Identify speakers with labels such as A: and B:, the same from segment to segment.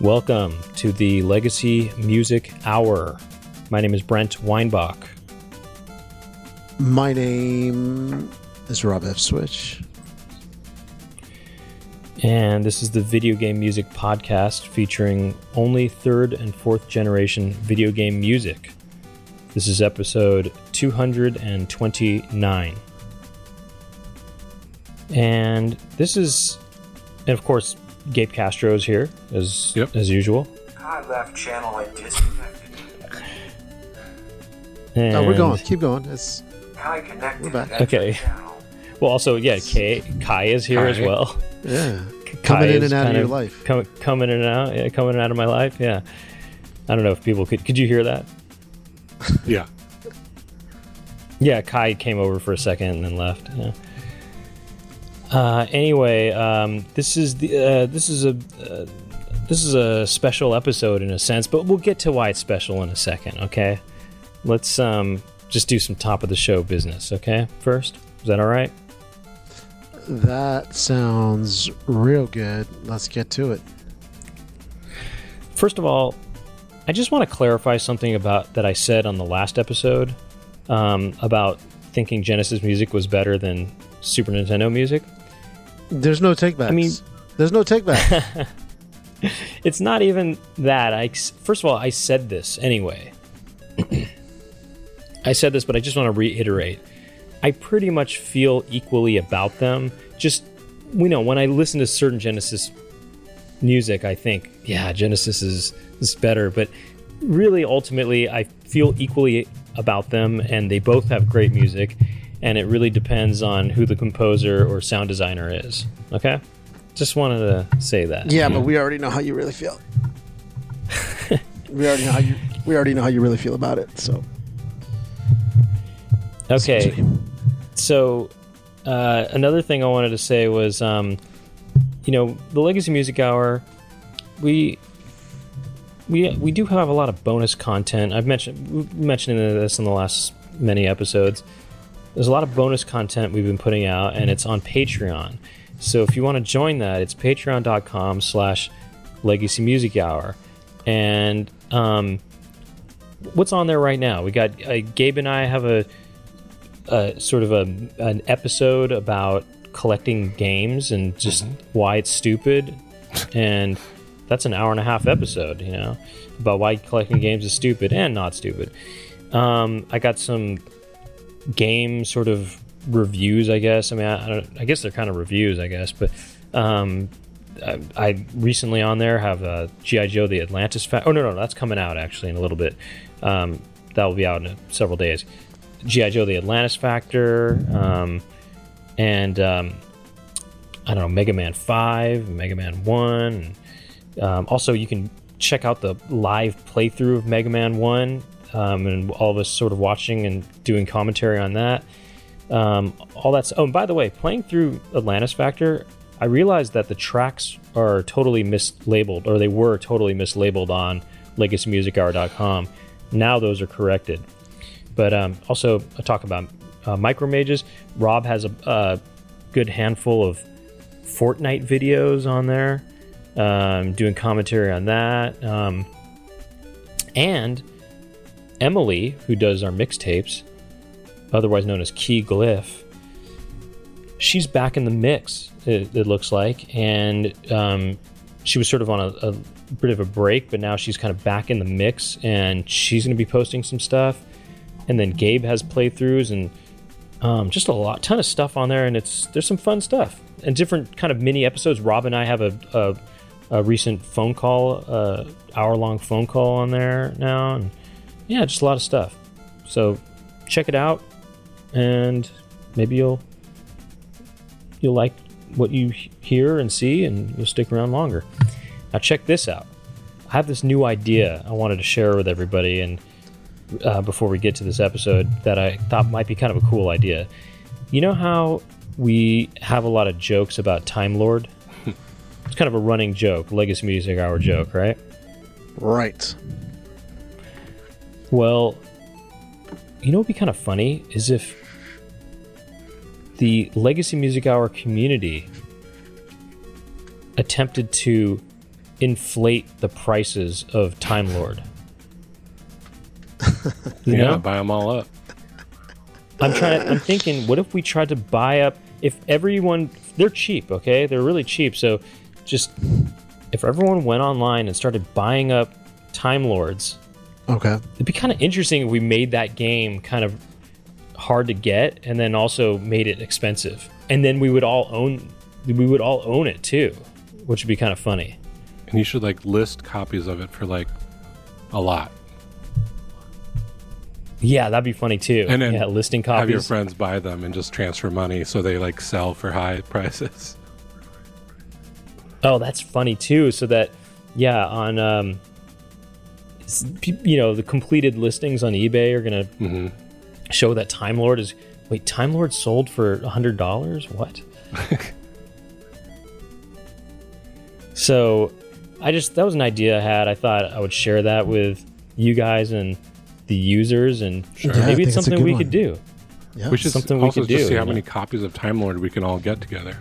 A: Welcome to the Legacy Music Hour. My name is Brent Weinbach.
B: My name is Rob F. Switch.
A: And this is the Video Game Music Podcast featuring only third and fourth generation video game music. This is episode 229. And this is, and of course, Gabe Castro is here as
C: Yep.
A: as usual.
D: I left channel I disconnected.
A: And,
B: No, we're going. Keep going. It's
D: I connected.
B: We're back.
A: Okay. Well, also, yeah, Kai, Kai is here as well.
B: yeah,
A: Kai
B: coming in and out of
A: kind
B: your life.
A: Com- coming in and out, yeah, coming in and out of my life. Yeah, I don't know if people could. Could you hear that?
C: Yeah.
A: Yeah, Kai came over for a second and then left. Yeah. Uh, anyway, um, this is the uh, this is a uh, this is a special episode in a sense, but we'll get to why it's special in a second. Okay, let's um, just do some top of the show business. Okay, first, is that all right?
B: That sounds real good. Let's get to it.
A: First of all, I just want to clarify something about that I said on the last episode um, about thinking Genesis music was better than Super Nintendo music.
B: There's no takebacks.
A: I mean-
B: there's no takeback.
A: It's not even that. I first of all, I said this anyway. I said this, but I just want to reiterate. I pretty much feel equally about them. Just you know, when I listen to certain Genesis music, I think, yeah, Genesis is is better. But really, ultimately, I feel equally about them, and they both have great music. And it really depends on who the composer or sound designer is. Okay, just wanted to say that.
B: yeah, but we already know how you really feel. we already know how you. We already know how you really feel about it. So
A: Okay. So, uh, another thing I wanted to say was, um, you know, the Legacy Music Hour, we we we do have a lot of bonus content. I've mentioned we mentioned this in the last many episodes. There's a lot of bonus content we've been putting out, and it's on Patreon. So if you want to join that, it's patreon.com slash legacy music hour. And um, what's on there right now? We got uh, Gabe and I have a a sort of a an episode about collecting games and just why it's stupid, and that's an hour and a half episode. You know about why collecting games is stupid and not stupid. Um, I got some game sort of reviews, I guess. I mean, I, I, guess they're kind of reviews, I guess, but. Um, I, I recently on there have uh, GI Joe: The Atlantis. Fa- oh no, no, that's coming out actually in a little bit. Um, that will be out in several days. GI Joe: The Atlantis Factor, um, and um, I don't know Mega Man Five, Mega Man One. Um, also, you can check out the live playthrough of Mega Man One, um, and all of us sort of watching and doing commentary on that. Um, all that's. Oh, and by the way, playing through Atlantis Factor, I realized that the tracks are totally mislabeled, or they were totally mislabeled on LegacyMusicHour.com. Now those are corrected. But um, also, I talk about uh, Micro Mages. Rob has a, a good handful of Fortnite videos on there, um, doing commentary on that. Um, and Emily, who does our mixtapes, otherwise known as Key Glyph, she's back in the mix. It, it looks like, and um, she was sort of on a, a bit of a break, but now she's kind of back in the mix, and she's going to be posting some stuff. And then Gabe has playthroughs and um, just a lot, ton of stuff on there, and it's there's some fun stuff and different kind of mini episodes. Rob and I have a, a, a recent phone call, uh, hour long phone call on there now, and yeah, just a lot of stuff. So check it out, and maybe you'll you'll like what you hear and see, and you'll stick around longer. Now check this out. I have this new idea I wanted to share with everybody, and uh, before we get to this episode, that I thought might be kind of a cool idea. You know how we have a lot of jokes about Time Lord? it's kind of a running joke, Legacy Music Hour joke, right?
B: right.
A: Well, you know what would be kind of funny is if the Legacy Music Hour community attempted to inflate the prices of Time Lord. You
C: yeah,
A: know?
C: buy them all up.
A: I'm trying. I'm thinking, what if we tried to buy up? If everyone, they're cheap, okay? They're really cheap. So, just if everyone went online and started buying up Time Lords,
B: Okay.
A: it'd be kind of interesting if we made that game kind of hard to get, and then also made it expensive, and then we would all own, we would all own it too, which would be kind of funny.
C: And you should like list copies of it for like a lot.
A: Yeah, that'd be funny too.
C: And then
A: yeah, listing copies.
C: Have your friends buy them and just transfer money so they like sell for high prices.
A: Oh, that's funny too. So that, yeah, on um, you know, the completed listings on eBay are gonna
C: hmm
A: show that Time Lord is wait, Time Lord sold for a hundred dollars. What? so, I just that was an idea I had. I thought I would share that with you guys and the users, and
B: Sure. Yeah,
A: maybe
B: think
A: it's
B: it's
A: something
B: good
A: we
B: one.
A: could do.
B: Yeah.
C: We should
A: Something we
C: also
A: could
C: just
A: do,
C: see how
A: you
C: many copies of Time Lord we can all get together.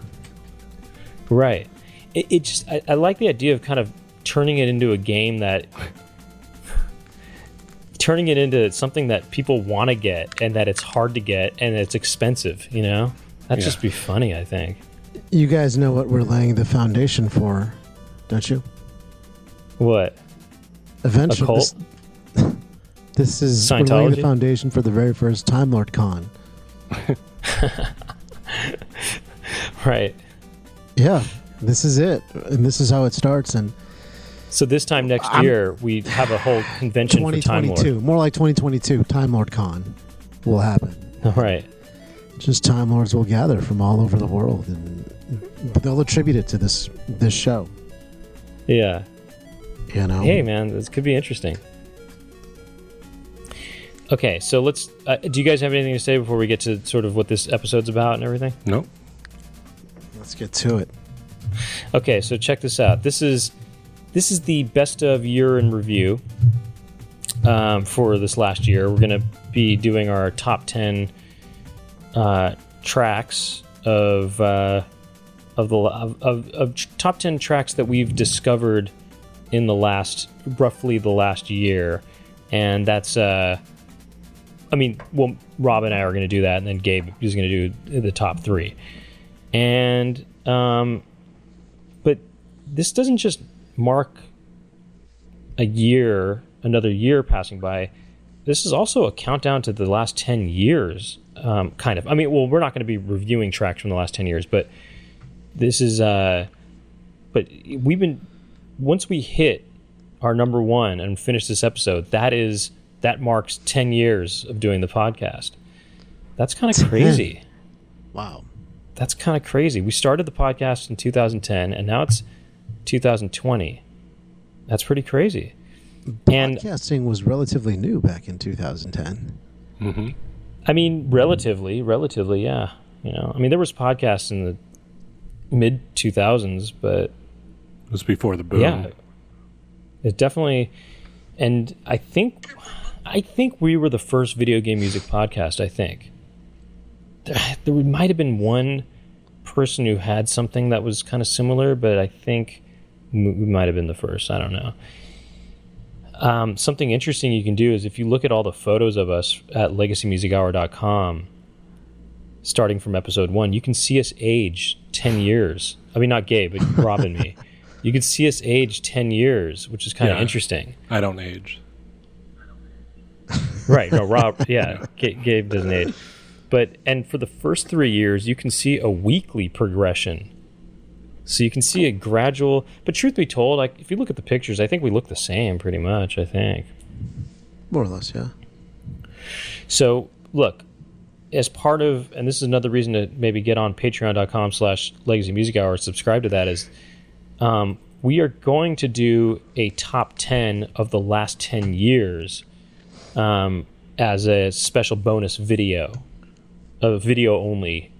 A: Right. It, it just I, I like the idea of kind of turning it into a game that turning it into something that people want to get and that it's hard to get and it's expensive, you know? That'd
C: Yeah.
A: just be funny, I think.
B: You guys know what we're laying the foundation for, don't you?
A: What?
B: Eventually. This, this is we're laying the foundation for the very first Time Lord Con.
A: Right.
B: Yeah, this is it, and this is how it starts. And
A: So this time next
B: I'm-
A: year we have a whole convention for Time Lord.
B: 2022, more like 2022, Time Lord Con will happen.
A: All right.
B: Just Time Lords will gather from all over the world, and but they'll attribute it to this this show.
A: Yeah.
B: You know,
A: Hey man, this could be interesting. Okay, so let's uh, do you guys have anything to say before we get to sort of what this episode's about and everything?
C: Nope.
B: let's get to it.
A: Okay, so check this out. This is this is the best of year in review um, for this last year. We're gonna be doing our top ten uh, tracks of uh, of the of, of, of top ten tracks that we've discovered in the last roughly the last year, and that's uh, I mean, well, Rob and I are going to do that, and then Gabe is going to do the top three, and um, but this doesn't just mark a year, another year passing by. This is also a countdown to the last 10 years, um, kind of. I mean, well, we're not going to be reviewing tracks from the last 10 years, but this is, uh, but we've been, once we hit our number one and finish this episode, that is, that marks 10 years of doing the podcast. That's kind of crazy
B: Wow.
A: that's kind of crazy. We started the podcast in 2010 and now it's 2020. That's pretty crazy. And
B: Podcasting was relatively new back in 2010.
C: hmm
A: I mean, relatively, relatively, yeah. You know, I mean, there was podcasts in the mid 2000s, but
C: It was before the boom.
A: yeah, it definitely. And I think, I think we were the first video game music podcast. I think there, there might have been one person who had something that was kind of similar, but I think we might have been the first. I don't know. Um, something interesting you can do is if you look at all the photos of us at legacymusichour.com, starting from episode one, you can see us age 10 years. I mean, not Gabe, but Rob and me. You can see us age 10 years, which is kind of
C: Yeah.
A: interesting.
C: I don't age.
A: Right. No, Rob, yeah, Gabe doesn't age. But, and for the first three years, you can see a weekly progression. So you can see a gradual, but truth be told, like if you look at the pictures, I think we look the same pretty much, I think.
B: More or less, yeah.
A: So look, as part of, and this is another reason to maybe get on patreon.com slash legacy music hour, subscribe to that is um, we are going to do a top 10 of the last 10 years um, as a special bonus video, a video only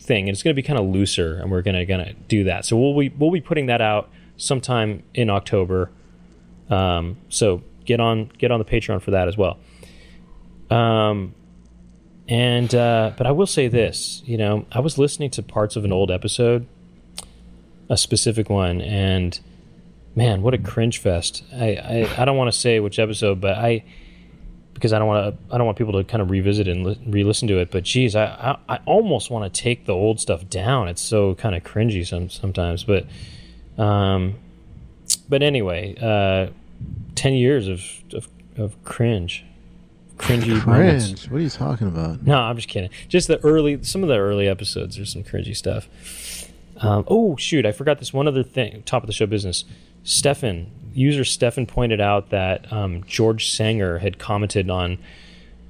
A: thing. And it's going to be kind of looser and we're going to, going to do that. So we'll be, we'll be putting that out sometime in October. Um, so get on, get on the Patreon for that as well. Um, and uh, but I will say this, you know, I was listening to parts of an old episode, a specific one, and man, what a cringe fest. I I, I don't want to say which episode, but I because I don't want to I don't want people to kind of revisit and li- re-listen to it. But geez, I I, I almost want to take the old stuff down. It's so kind of cringy some sometimes. But um, but anyway, uh, ten years of of, of cringe, cringy moments.
B: Cringe. What are you talking about?
A: No, I'm just kidding. Just the early, some of the early episodes. There's some cringy stuff. Um, oh shoot, I forgot this one other thing. Top of the show business. Stefan, user Stefan pointed out that um, George Sanger had commented on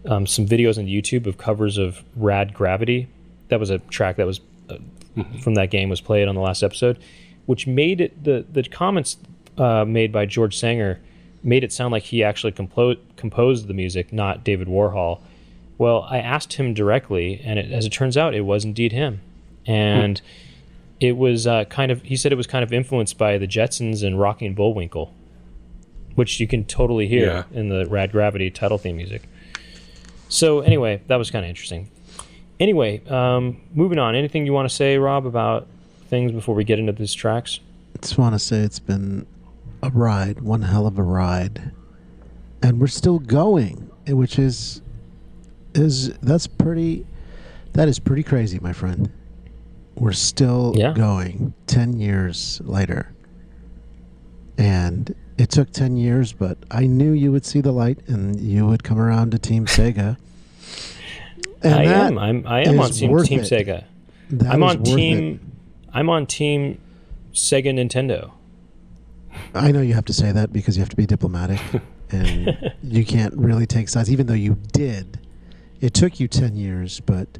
A: um, some videos on YouTube of covers of Rad Gravity. That was a track that was uh, from that game was played on the last episode, which made it the the comments uh, made by George Sanger made it sound like he actually complo- composed the music, not David Warhol. Well, I asked him directly, and it, as it turns out, it was indeed him. And it was uh, kind of, he said it was kind of influenced by the Jetsons and Rocky and Bullwinkle, which you can totally hear in the Rad Gravity title theme music. So, anyway, that was kind of interesting. Anyway, um, moving on. Anything you want to say, Rob, about things before we get into these tracks?
B: just want to say it's been a ride, one hell of a ride, and we're still going, which is is that's pretty that is pretty crazy, my friend. We're still
A: Yeah.
B: going ten years later, and it took ten years, but I knew you would see the light and you would come around to Team Sega. And
A: I am. I'm, I am on team, team. Sega.
B: that
A: I'm on
B: worth it.
A: team. I'm on team Sega Nintendo.
B: I know you have to say that because you have to be diplomatic and you can't really take sides, even though you did. It took you 10 years, but.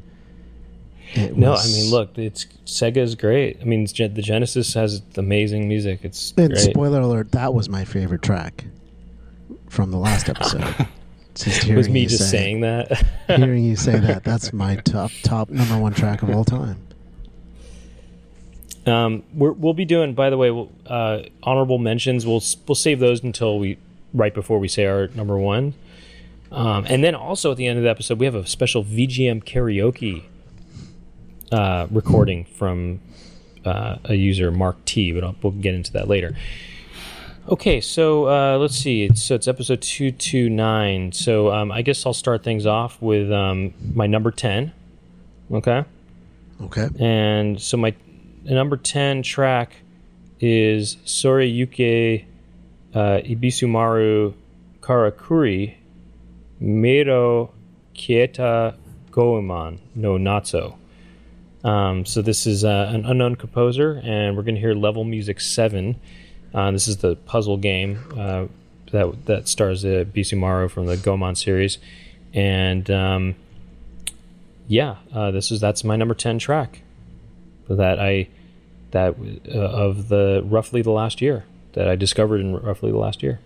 B: It
A: No, I mean, look, it's Sega is great. I mean, the Genesis has amazing music. It's
B: And
A: great.
B: spoiler alert, that was my favorite track from the last episode. Just
A: was me just
B: say,
A: saying that.
B: Hearing you say that, that's my top, top number one track of all time.
A: Um, we're, we'll be doing, by the way, we'll, uh, honorable mentions. We'll we'll save those until we right before we say our number one. Um, and then also at the end of the episode, we have a special VGM karaoke uh, recording from uh, a user Mark T. But I'll, we'll get into that later. Okay, so uh, let's see. It's, so it's episode two two nine. So um, I guess I'll start things off with um, my number ten. Okay.
B: Okay.
A: And so my number 10 track is Sore Yuke uh, Ebisumaru Karakuri Meiro Kieta Goemon no Natso. Um, so this is uh, an unknown composer, and we're going to hear level music 7. Uh, this is the puzzle game uh, that that stars uh, Bisumaru from the Goemon series. And um, yeah, uh, this is that's my number 10 track that I that uh, of the roughly the last year that I discovered in roughly the last year.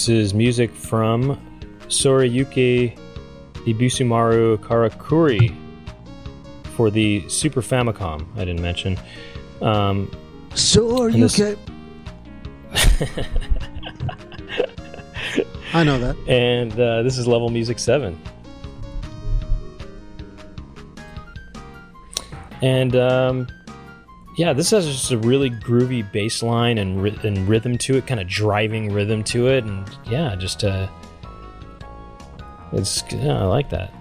A: This is music from Sorayuki Ibusumaru Karakuri for the Super Famicom. I didn't mention. Um,
B: So are you
A: this-?
B: I know that.
A: and uh, this is level music 7 and um, yeah this has just a really groovy bass line and, ry- and rhythm to it kind of driving rhythm to it and yeah just uh it's yeah i like that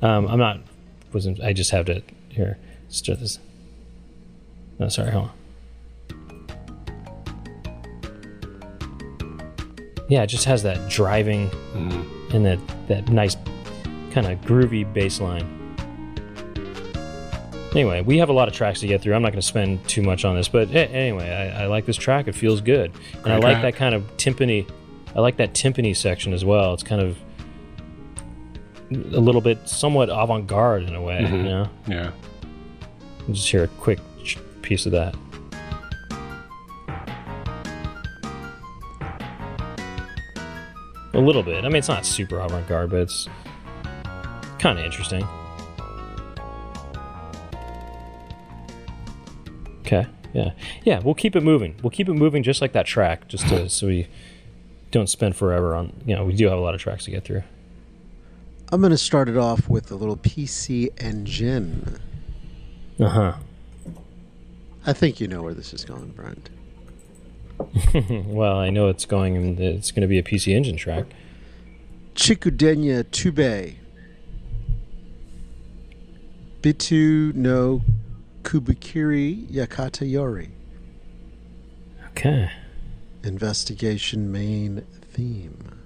A: um, i'm not wasn't i just have to here start this no sorry hold on yeah, it just has that driving
C: Mhm.
A: and that that nice kind of groovy bass line. Anyway, we have a lot of tracks to get through. I'm not going to spend too much on this, but anyway, I, I like this track. It feels good, and I like
C: track.
A: that kind of timpani. I like that timpani section as well. It's kind of a little bit somewhat avant-garde in a way. You
C: Mhm.
A: know,
C: Yeah.
A: We'll just hear a quick piece of that. A little bit. I mean, it's not super avant-garde, but it's kind of interesting. Okay. Yeah. Yeah. We'll keep it moving. We'll keep it moving just like that track, just to, so we don't spend forever on. You know, we do have a lot of tracks to get through.
B: I'm going to start it off with a little PC engine.
A: Uh huh.
B: I think you know where this is going, Brent.
A: well, I know it's going. and It's going to be a PC Engine track.
B: Chikudenya Tube. Bitu no Kubikiri Yakata Yori.
A: Okay.
B: Investigation main theme.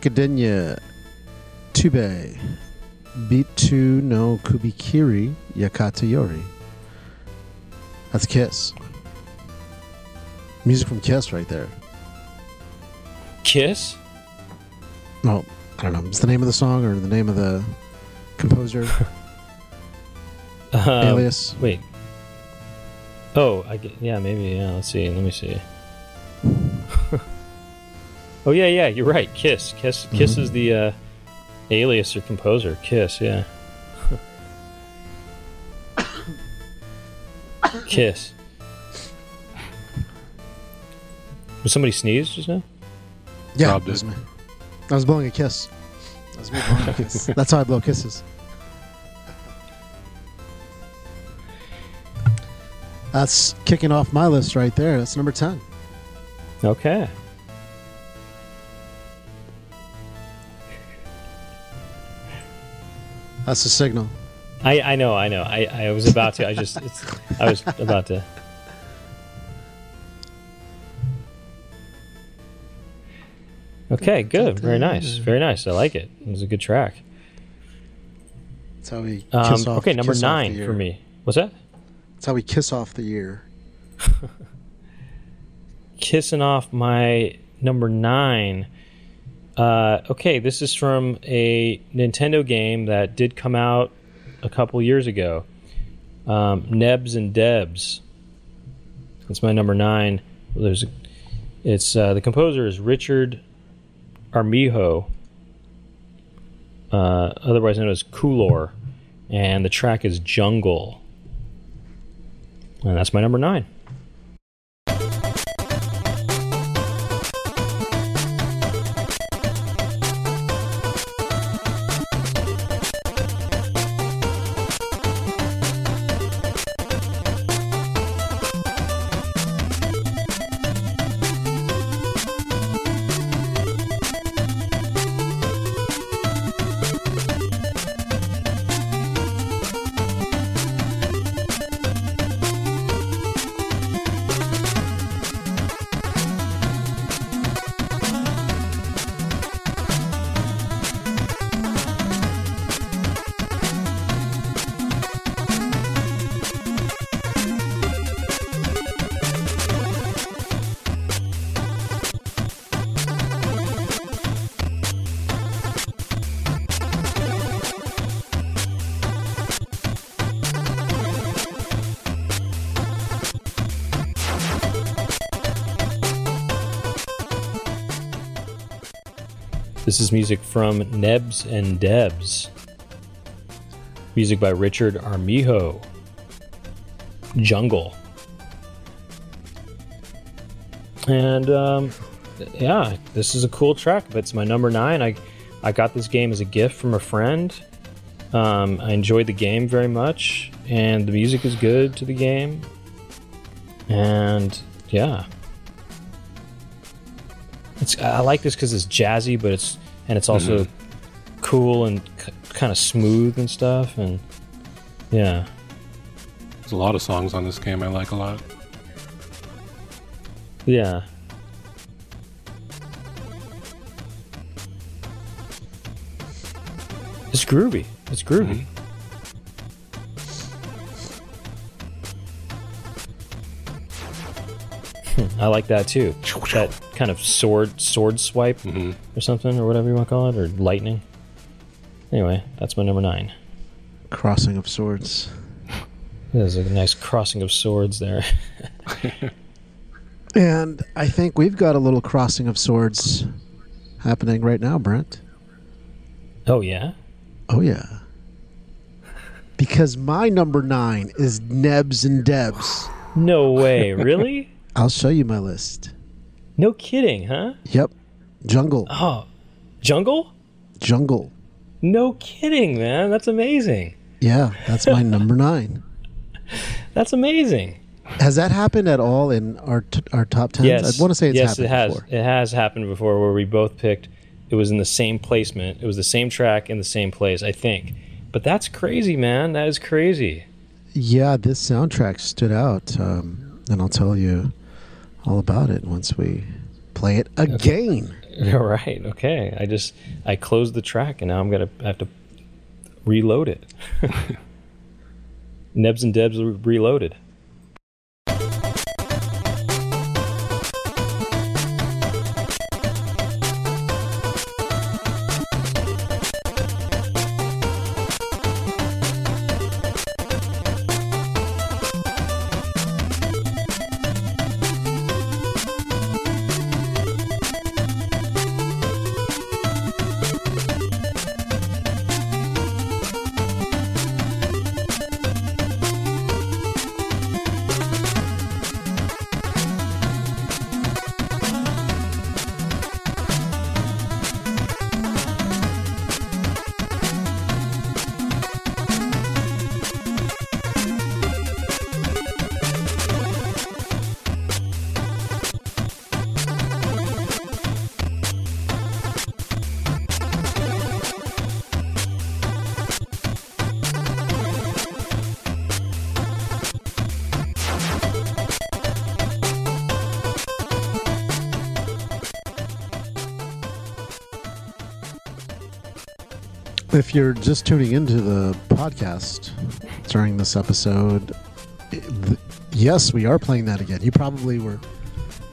B: Chikudenya Tube Bitu no Kubikiri Yakata Yori. That's Kiss. Music from Kiss right there.
A: Kiss.
B: No, I don't know. It's the name of the song or the name of the composer,
A: Um,
B: alias.
A: Wait. Oh, I get, yeah, maybe. Yeah, let's see. Let me see. Oh yeah, yeah. You're right. Kiss. Kiss. Kiss is the uh, alias or composer. Kiss. Yeah. Kiss. Was somebody sneezed just now?
B: Yeah,
C: Rob
B: that was me. I was blowing a kiss. That was blowing a kiss. That's how I blow kisses. That's kicking off my list right there. That's number 10.
A: Okay.
B: That's the signal.
A: I, I know, I know. I, I was about to. I just, it's, I was about to. Okay, good. Very nice. Very nice. I like it. It was a good track.
B: That's how we
A: Um,
B: off
A: okay, number
B: kiss off the
A: nine for me. What's that?
B: That's how we kiss off the year.
A: Kissing off my number nine. Uh, okay, this is from a Nintendo game that did come out a couple years ago. Um, Nebs and Debs. That's my number nine. There's, a, it's uh, the composer is Richard Armijo, uh, otherwise known as Coolor, and the track is Jungle. And that's my number nine. This is music from Nebs and Debs. Music by Richard Armijo. Jungle. And um, yeah, this is a cool track. But it's my number nine. I I got this game as a gift from a friend. Um, I enjoyed the game very much, and the music is good to the game. And yeah, it's I like this because it's jazzy, but it's and it's also mm-hmm. cool and c- kind of smooth and stuff. And yeah,
C: There's a lot of songs on this game I like a lot.
A: yeah. It's groovy. It's groovy. Mm-hmm. I like that too. That kind of sword sword swipe
C: Mhm.
A: or something or whatever you want to call it or lightning. Anyway, that's my number nine.
B: Crossing of swords.
A: There's a nice crossing of swords there.
B: And I think we've got a little crossing of swords happening right now, Brent.
A: oh yeah.
B: Oh yeah. Because my number nine is Nebs and Debs.
A: No way, really?
B: I'll show you my list.
A: No kidding, huh?
B: Yep. Jungle.
A: Oh, jungle?
B: Jungle.
A: No kidding, man. That's amazing.
B: Yeah, that's my number nine.
A: That's amazing.
B: Has that happened at all in our t- our top ten?
A: Yes.
B: I want to say it's
A: yes,
B: happened
A: it has.
B: before.
A: It has happened before where we both picked. It was in the same placement. It was the same track in the same place, I think. But that's crazy, man. That is crazy.
B: Yeah, this soundtrack stood out, um, and I'll tell you all about it once we play it again.
A: All right. Okay. I just I closed the track and now I'm gonna have to reload it. Nebs and Debs re- reloaded.
B: If you're just tuning into the podcast during this episode, th- yes, we are playing that again. You probably were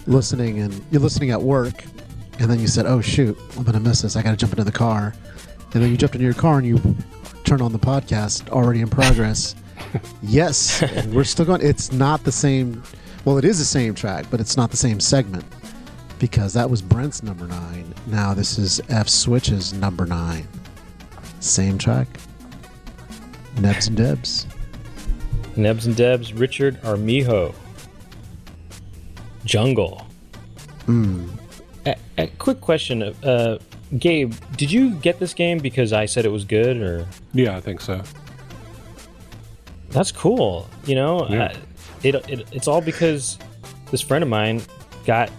B: listening and you're listening at work, and then you said, "Oh shoot, I'm gonna miss this. I got to jump into the car," and then you jumped into your car and you turn on the podcast already in progress. yes, we're still going. It's not the same. Well, it is the same track, but it's not the same segment because that was Brent's number nine. Now this is F Switch's number nine. Same track. Nebs and Debs.
A: Nebs and Debs, Richard Armijo. Jungle.
B: Mm.
A: A, a quick question, uh, Gabe. Did you get this game because I said it was good, or
C: Yeah, I think so.
A: that's cool? You know,
C: Yeah.
A: uh, it, it it's all because this friend of mine got,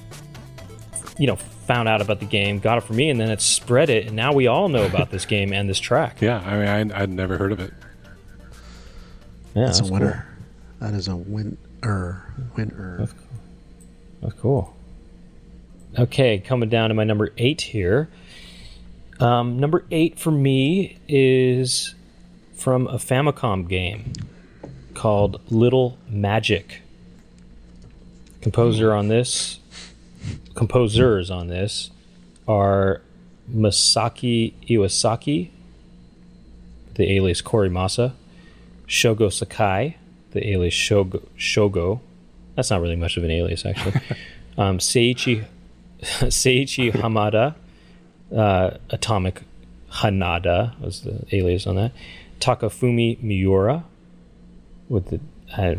A: you know, found out about the game, got it for me, and then it spread it, and now we all know about this game and this track.
C: Yeah, I mean, I, I'd never heard of it.
A: Yeah,
B: That's a
A: cool.
B: winner. That is a winner. Winner.
A: That's cool. Okay, coming down to my number eight here. Um, number eight for me is from a Famicom game called Little Magic. Composer on this, composers on this are Masaki Iwasaki, the alias Korimasa, Shogo Sakai, the alias Shogo, Shogo. That's not really much of an alias, actually. um, Seiichi, Seiichi Hamada, Uh, Atomic Hanada was the alias on that. Takafumi Miura, with the I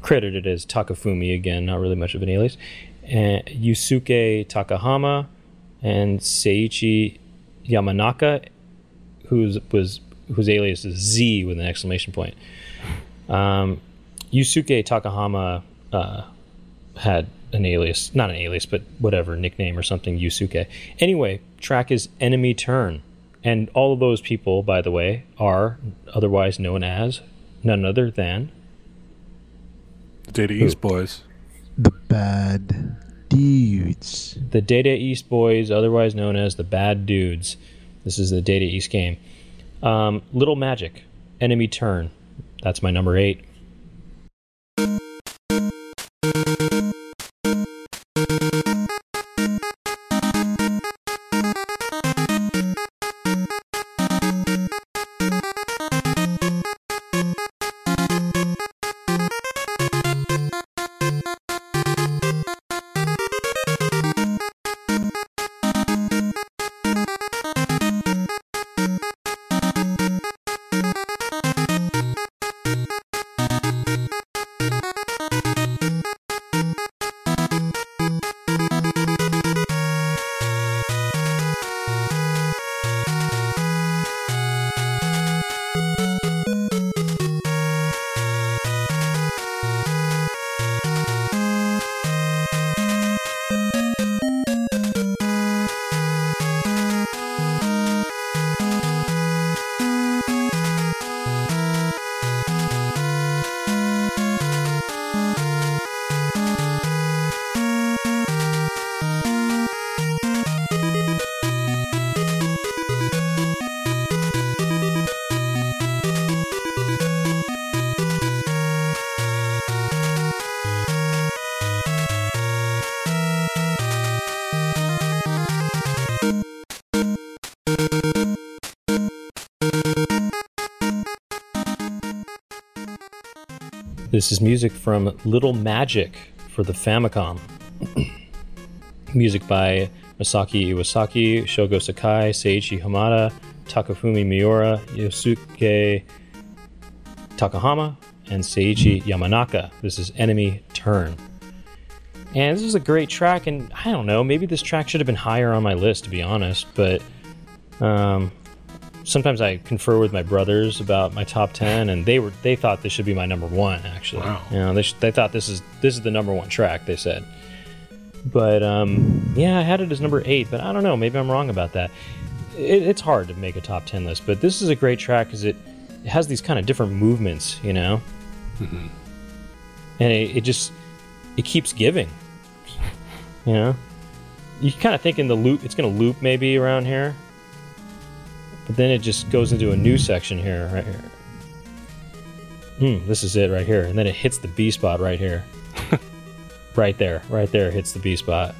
A: credited as Takafumi again, not really much of an alias. And Yusuke Takahama and Seiichi Yamanaka, whose was whose alias is Z with an exclamation point. Um, Yusuke Takahama uh, had an alias, not an alias, but whatever nickname or something. Yusuke. Anyway, track is Enemy Turn, and all of those people, by the way, are otherwise known as none other than the
C: Data East Boys.
B: The bad dudes.
A: the Data East Boys, otherwise known as the Bad Dudes. This is the Data East game. Um, Little Magic, Enemy Turn. That's my number eight. This is music from Little Magic for the Famicom. music by Masaki Iwasaki, Shogo Sakai, Seiichi Hamada, Takafumi Miura, Yosuke Takahama, and Seiichi Yamanaka. This is Enemy Turn. And this is a great track, and I don't know, maybe this track should have been higher on my list, to be honest, but um, sometimes I confer with my brothers about my top ten, and they were they thought this should be my number one. Actually,
C: Wow.
A: you know, they, sh- they thought this is this is the number one track. They said, but um, yeah, I had it as number eight, but I don't know. Maybe I'm wrong about that. It, it's hard to make a top ten list, but this is a great track because it, it has these kind of different movements, you know, and it, it just it keeps giving. You know, you kind of think in the loop it's going to loop maybe around here, but then it just goes into a new section here, right here. Hmm, this is it right here. And then it hits the B spot right here. right there, right there hits the B spot.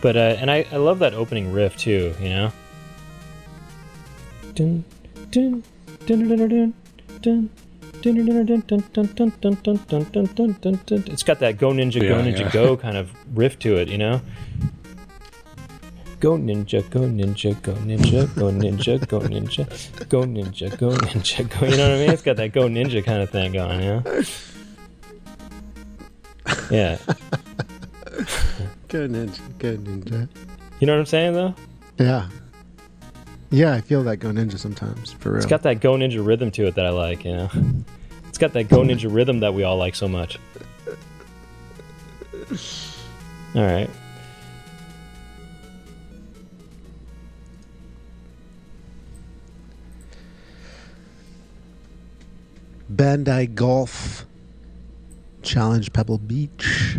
A: But, uh, and I, I love that opening riff too, you know? Dun, dun, dun, dun, dun, dun, it's got that go ninja go
C: yeah,
A: ninja
C: yeah.
A: go kind of riff to it you know Go Ninja, Go Ninja, Go Ninja, Go Ninja, Go Ninja, Go Ninja, Go Ninja, Go. You know what I mean? It's got that Go Ninja kind of thing going, you know? Yeah.
B: Good ninja. Good ninja.
A: You know what I'm saying, though?
B: Yeah. Yeah, I feel that go ninja sometimes, for real.
A: It's got that Go Ninja rhythm to it that I like, you know? It's got that Go Ninja rhythm that we all like so much. All right.
B: Bandai Golf Challenge Pebble Beach.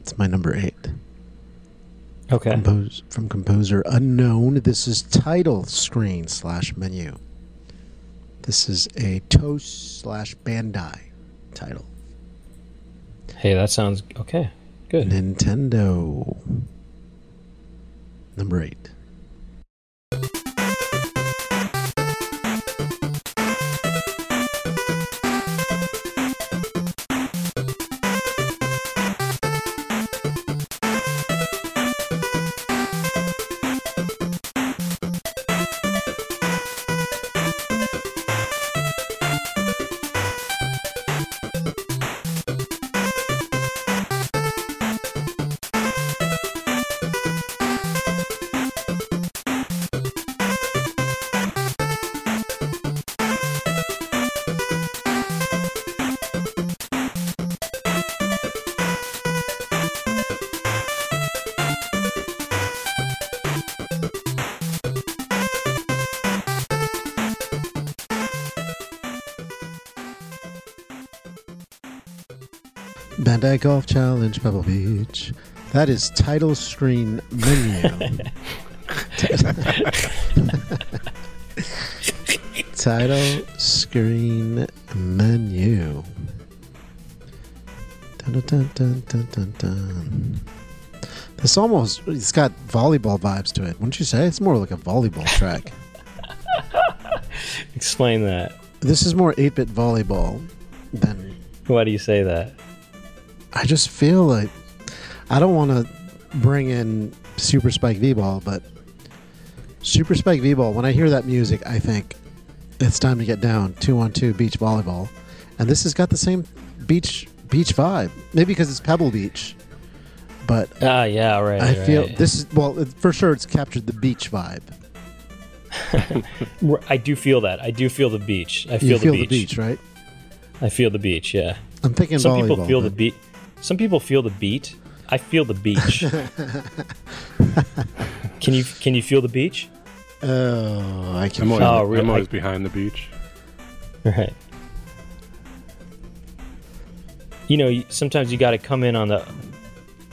B: It's my number eight.
A: Okay.
B: Compose, from composer unknown. This is title screen slash menu. This is a Tose slash Bandai title.
A: Hey, that sounds okay. Good.
B: Nintendo. Number eight. Golf Challenge, Pebble Beach. That is title screen menu. title screen menu. Dun, dun, dun, dun, dun, dun. This almost, it's got volleyball vibes to it. Wouldn't you say? It's more like a volleyball track.
A: Explain that.
B: This is more 8 bit volleyball than
A: Why do you say that?
B: I just feel like I don't want to bring in Super Spike V Ball, but Super Spike V Ball, when I hear that music, I think it's time to get down two on two beach volleyball. And this has got the same beach beach vibe. Maybe because it's Pebble Beach. But
A: Ah, yeah, right.
B: I feel this is well it- for sure it's captured the beach vibe.
A: I do feel that. I do feel the beach. I
B: You
A: feel,
B: feel
A: the,
B: the
A: beach.
B: beach, right?
A: I feel the beach. Yeah.
B: I'm thinking
A: Some
B: volleyball.
A: people feel the beat. Some people feel the beat. I feel the beach. can you can you feel the beach?
B: Oh, I can
C: I'm always,
A: Oh, really?
C: I'm always
A: I-
C: behind the beach.
A: Right. You know, sometimes you got to come in on the.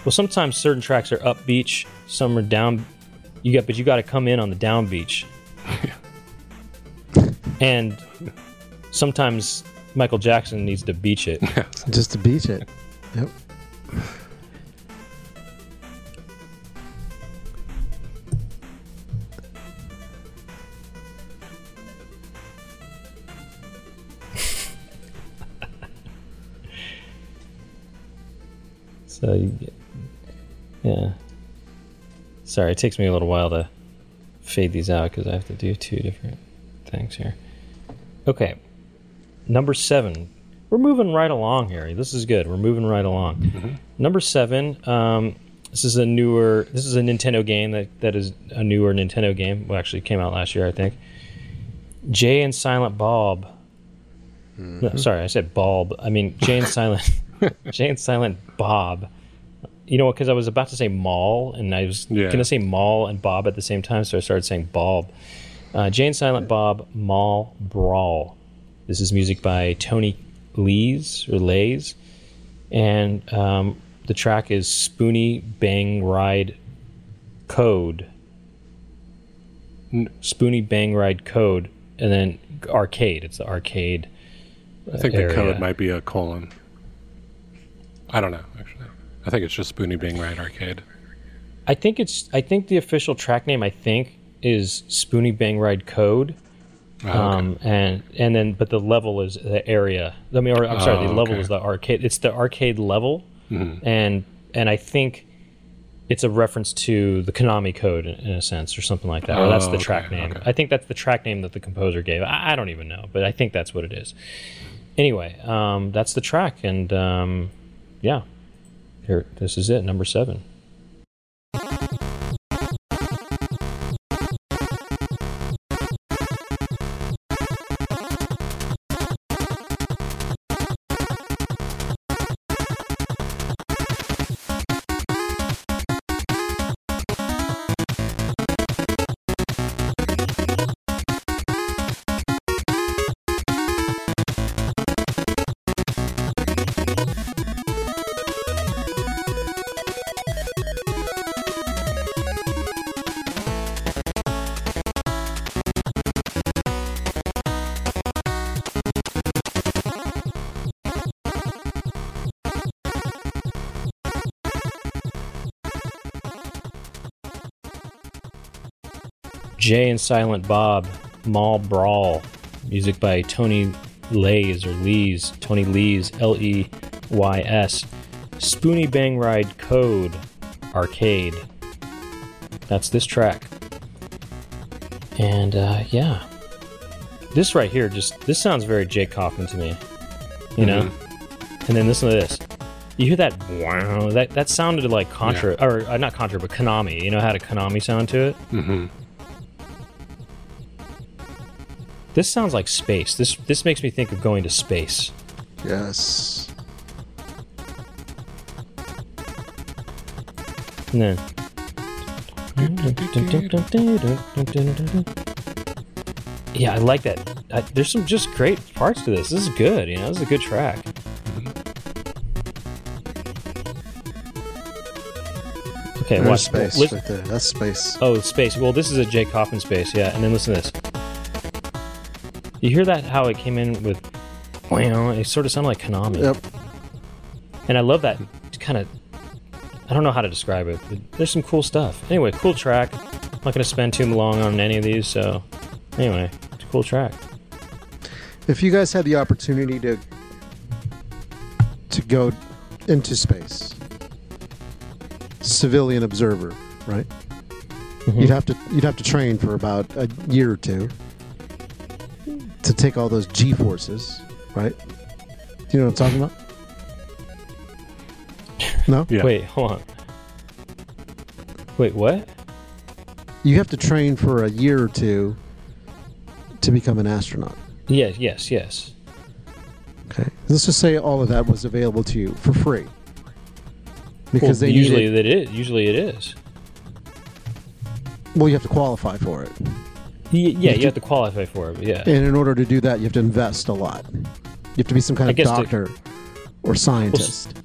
A: Well, sometimes certain tracks are up beach, some are down. You got, but you got to come in on the down beach. and sometimes Michael Jackson needs to beach it.
B: just to beach it. Yep.
A: So, yeah. Sorry, it takes me a little while to fade these out because I have to do two different things here. Okay, number seven. We're moving right along here. This is good. We're moving right along. Number seven. Um, this is a newer. This is a Nintendo game that, that is a newer Nintendo game. Well, actually, came out last year, I think. Jay and Silent Bob. No, sorry, I said Bob. I mean Jay and Silent. Jay and Silent Bob. You know what? Because I was about to say Mall, and I was
C: Yeah.
A: going to say Mall and Bob at the same time, so I started saying Bob. Uh, Jay and Silent Bob Mall Brawl. This is music by Tony Lees or Lays, and um, the track is Spoony Bang Ride Code. Spoony Bang Ride Code, and then arcade. It's the arcade.
C: I think
A: area.
C: the code might be a colon. I don't know, actually. I think it's just Spoony Bing Ride Arcade.
A: I think it's. I think the official track name. I think is Spoony Bang Ride Code.
C: Oh, okay.
A: Um, and and then but the level is the area. I mean, or, I'm sorry, the
C: Oh,
A: level
C: okay.
A: is the arcade. It's the arcade level,
C: Mhm.
A: and and I think it's a reference to the Konami code in, in a sense, or something like that. or that's
C: Oh,
A: the
C: okay,
A: track name. I think that's the track name that the composer gave. I, I don't even know, but I think that's what it is. Anyway, um, that's the track, and um, yeah, here this is it, number seven. Jay and Silent Bob, Mall Brawl, music by Tony Lays or Lees, Tony Lees, L E Y S. Spoony Bang Ride Code, Arcade. That's this track. And uh, yeah, this right here just this sounds very Jake Kaufman to me, you know. And then listen to this. You hear that wow? That that sounded like Contra, or uh, not Contra, but Konami. You know how a Konami sound to it?
C: hmm
A: This sounds like space. This this makes me think of going to space.
B: Yes.
A: And then. Yeah, I like that. I, there's some just great parts to this. This is good. You know, this is a good track. Okay,
B: There's
A: watch.
B: space
A: listen-
B: right there. That's space.
A: Oh, space. Well, this is a Jake Kaufman space, yeah. And then listen to this. You hear that? How it came in with, wow, it sort of sounded like Konami.
B: Yep.
A: And I love that kind of. I don't know how to describe it, but there's some cool stuff. Anyway, cool track. I'm not going to spend too long on any of these, so anyway, it's a cool track.
B: If you guys had the opportunity to to go into space, civilian observer, right?
A: Mhm.
B: You'd have to you'd have to train for about a year or two to take all those G forces, right? Do you know what I'm talking about? No,
C: Yeah.
A: Wait, hold on. Wait, what?
B: you have to train for a year or two to become an astronaut.
A: Yes, yes, yes.
B: Okay, let's just say all of that was available to you for free because
A: well,
B: they
A: usually
B: needed,
A: it is. Usually it is.
B: well, you have to qualify for it,
A: Y- yeah,
B: You
A: you have to qualify for it. Yeah.
B: and in order to do that, you have to invest a lot. You have to be some kind
A: I
B: of
A: guess to-
B: doctor or scientist.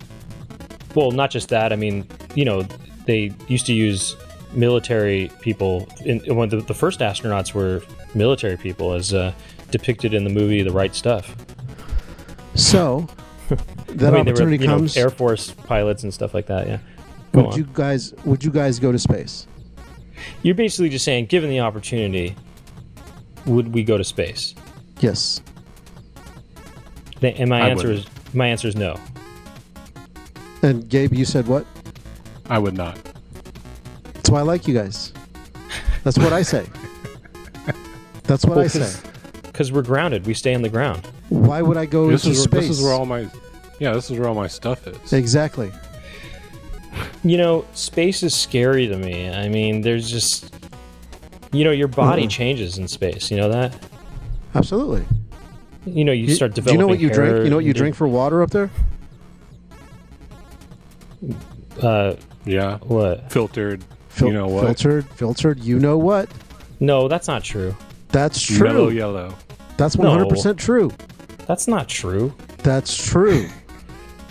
A: Well, not just that. I mean, you know, they used to use military people. In, when the, the first astronauts were military people, as uh, depicted in the movie The Right Stuff.
B: So that
A: I mean, they were,
B: opportunity
A: know,
B: comes.
A: Air Force pilots and stuff like that. Yeah. Go
B: would
A: on.
B: you guys? Would you guys go to space?
A: You're basically just saying, given the opportunity, would we go to space?
B: Yes.
A: And my
C: I
A: answer
C: wouldn't.
A: is my answer is no.
B: And Gabe, you said what?
C: I would not.
B: That's why I like you guys. That's what I say. That's what I say.
A: Because we're grounded. We stay on the ground.
B: Why would I go
C: This
B: into
C: is, where,
B: space?
C: this is where all my yeah, this is where all my stuff is.
B: exactly.
A: You know, space is scary to me. I mean, there's just, you know, your body
B: Mhm.
A: changes in space. You know that?
B: Absolutely.
A: You know, you,
B: You-
A: start
B: do you know what you drink? You know what you drink for water up there?
A: Uh,
C: Yeah,
A: what?
C: filtered.
B: Fil-
C: you know what?
B: Filtered, filtered. You know what?
A: No, that's not true.
B: That's
C: Mellow
B: true.
C: yellow.
B: That's 100% true.
A: That's not true.
B: That's true.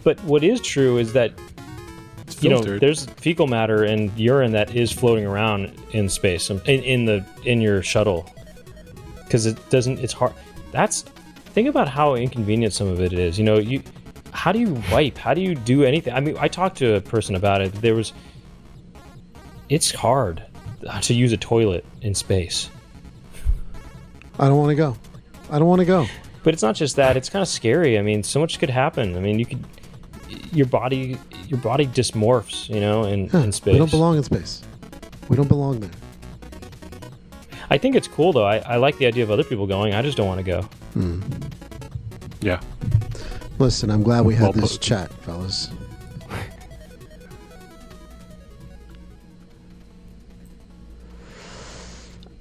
A: But what is true is that
C: It's
A: you know there's fecal matter and urine that is floating around in space um, in, in the in your shuttle because it doesn't. It's hard. That's think about how inconvenient some of it is. You know, you how do you wipe? How do you do anything? I mean, I talked to a person about it. There was it's hard to use a toilet in space.
B: I don't want to go. I don't want to go.
A: But it's not just that; it's kind of scary. I mean, so much could happen. I mean, you could your body your body dysmorphs, you know, in,
B: Huh,
A: in space.
B: We don't belong in space. We don't belong there.
A: I think it's cool though. I, I like the idea of other people going. I just don't want to go.
C: yeah.
B: Listen, I'm glad we had
C: Well
B: this chat, fellas.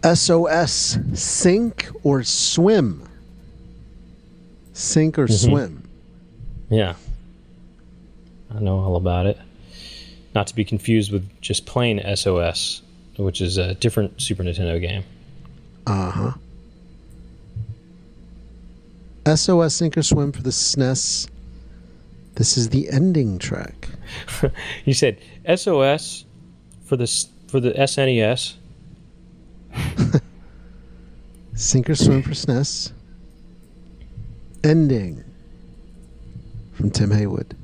B: SOS, sink or swim? Sink or
A: Mhm.
B: swim?
A: Yeah, I know all about it. Not to be confused with just plain SOS, which is a different Super Nintendo game.
B: Uh huh. SOS, sink or swim for the SNES. This is the ending track.
A: You said SOS for the for the SNES.
B: Sink or swim for SNES. Ending from Tim Haywood.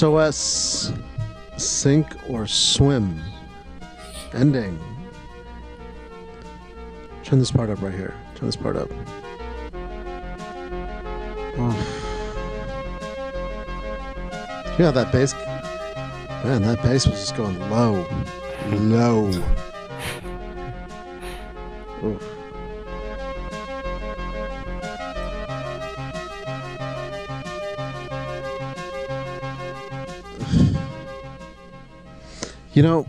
B: SOS, sink or swim. Ending. Turn this part up right here. Turn this part up. Yeah, that bass. Man, that bass was just going low, low. Oof. You know,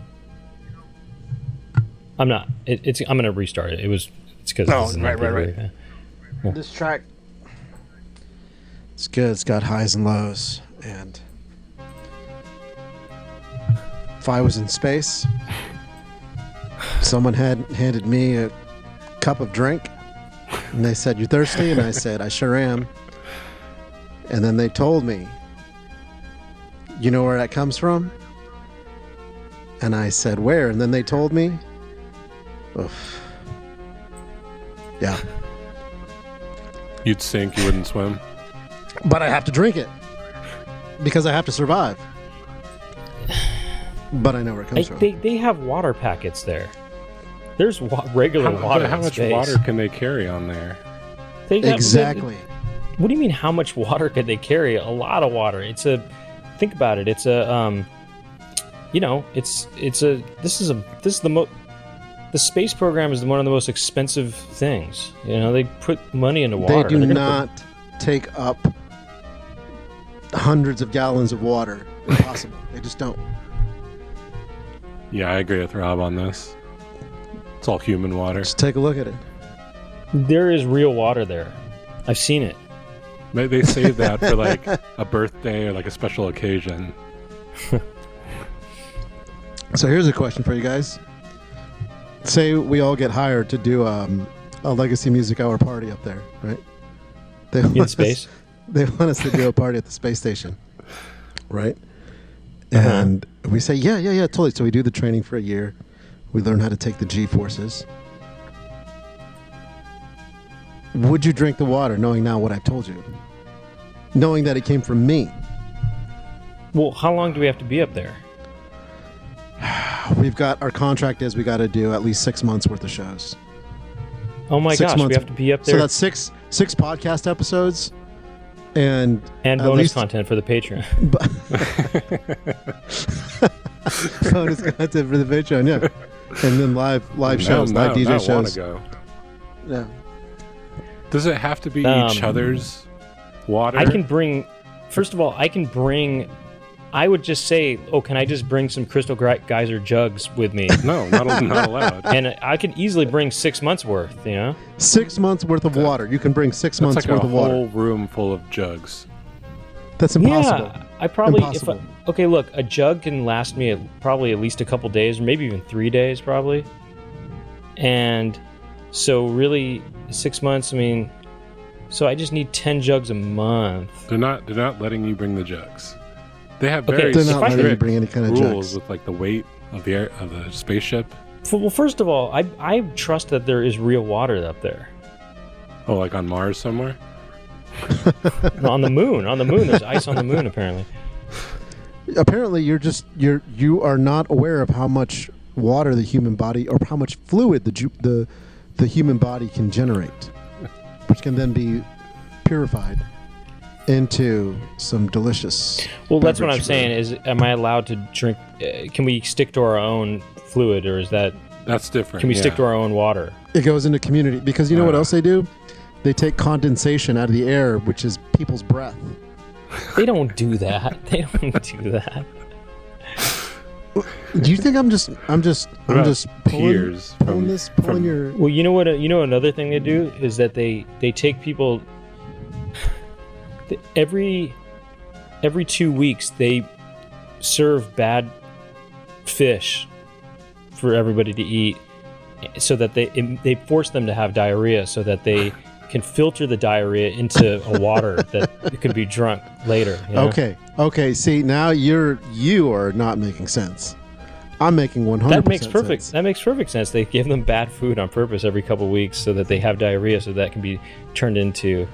A: I'm not. It, it's. I'm gonna restart it. It was. It's because.
C: Oh, right, right, right.
B: this track, it's good. It's got highs and lows, and if I was in space, someone had handed me a cup of drink, and they said, "You thirsty?" And I said, "I sure am." And then they told me, "You know where that comes from?" And I said, "Where?" And then they told me, Oof. "Yeah."
C: You'd sink, you wouldn't swim.
B: But I have to drink it because I have to survive. But I know where it
A: I,
B: comes from.
A: they they have water packets there. There's wa- regular
C: How,
A: water.
C: how much
A: space.
C: water can they carry on there?
A: They got-
B: exactly.
A: What do you mean? How much water could they carry? A lot of water. It's a. Think about it. It's a. Um. You know, it's it's a. This is a. This is the most The space program is one of the most expensive things. You know, they put money into water.
B: They do
A: They're gonna
B: not take up hundreds of gallons of water. Impossible. they just don't.
C: Yeah, I agree with Rob on this. It's all human water.
B: Just take a look at it.
A: There is real water there. I've seen it.
C: They, they save that for like a birthday or like a special occasion.
B: So here's a question for you guys. Say we all get hired to do um, a Legacy Music Hour party up there, right? They
A: In
B: want
A: space.
B: Us, they want us to do a party at the space station, right?
A: Uh-huh.
B: And we say, yeah, yeah, yeah, totally. So we do the training for a year. We learn how to take the G forces. Would you drink the water knowing now what I've told you? Knowing that it came from me.
A: Well, how long do we have to be up there?
B: We've got our contract is we got to do at least six months worth of shows.
A: Oh my
B: Six
A: gosh, we have to be up there
B: So that's six six podcast episodes, and
A: and bonus
B: least-
A: content for the Patreon.
B: bonus content for the Patreon, yeah, and then live live shows,
C: Now-
B: live DJ
C: now I wanna
B: shows.
C: go.
B: Yeah.
C: Does it have to be
A: Um,
C: each other's water?
A: I can bring. First of all, I can bring. I would just say, oh, can I just bring some Crystal Geyser jugs with me?
C: No, not, not allowed.
A: and I could easily bring six months worth. You know,
B: Six months worth of water. You can bring six
C: That's
B: months
C: like a
B: worth of water.
C: A whole room full of jugs.
B: That's impossible.
A: Yeah, I probably.
B: Impossible.
A: If I, okay, look, a jug can last me at, probably at least a couple days, or maybe even three days, probably. And so, really, six months. I mean, so I just need ten jugs a month.
C: They're not. They're not letting you bring the jugs. They have
A: Okay,
C: very
B: They're not
A: I
B: letting you bring any kind of
C: rules
B: jugs.
C: with like the weight of the air, of the spaceship.
A: Well, first of all, I I trust that there is real water up there.
C: Oh, like on Mars somewhere.
A: on the moon. On the moon, there's ice on the moon. Apparently,
B: Apparently, you're just you're you are not aware of how much water the human body or how much fluid the ju- the the human body can generate, which can then be purified into some delicious.
A: well, that's what I'm
B: beverage
A: saying. Is am I allowed to drink? Uh, can we stick to our own fluid, or is that
C: That's different.
A: can we stick to our own water?
B: It goes into community because you know what
C: Uh.
B: else they do? They take condensation out of the air, which is people's breath.
A: They don't do that. They don't do that.
B: Do you think I'm just I'm just
C: What
B: I'm just pulling,
C: tears
B: pulling
C: from-
B: this pulling
C: from-
B: your
A: Well, you know what? You know another thing they do is that they they take people every every two weeks they serve bad fish for everybody to eat, so that they it- they force them to have diarrhea, so that they can filter the diarrhea into a water that could be drunk later. you know?
B: Okay. Okay. See, now you're you are not making sense. I'm making 100.
A: That makes perfect. Sense. That makes perfect sense. They give them bad food on purpose every couple weeks so that they have diarrhea, so that can be turned into,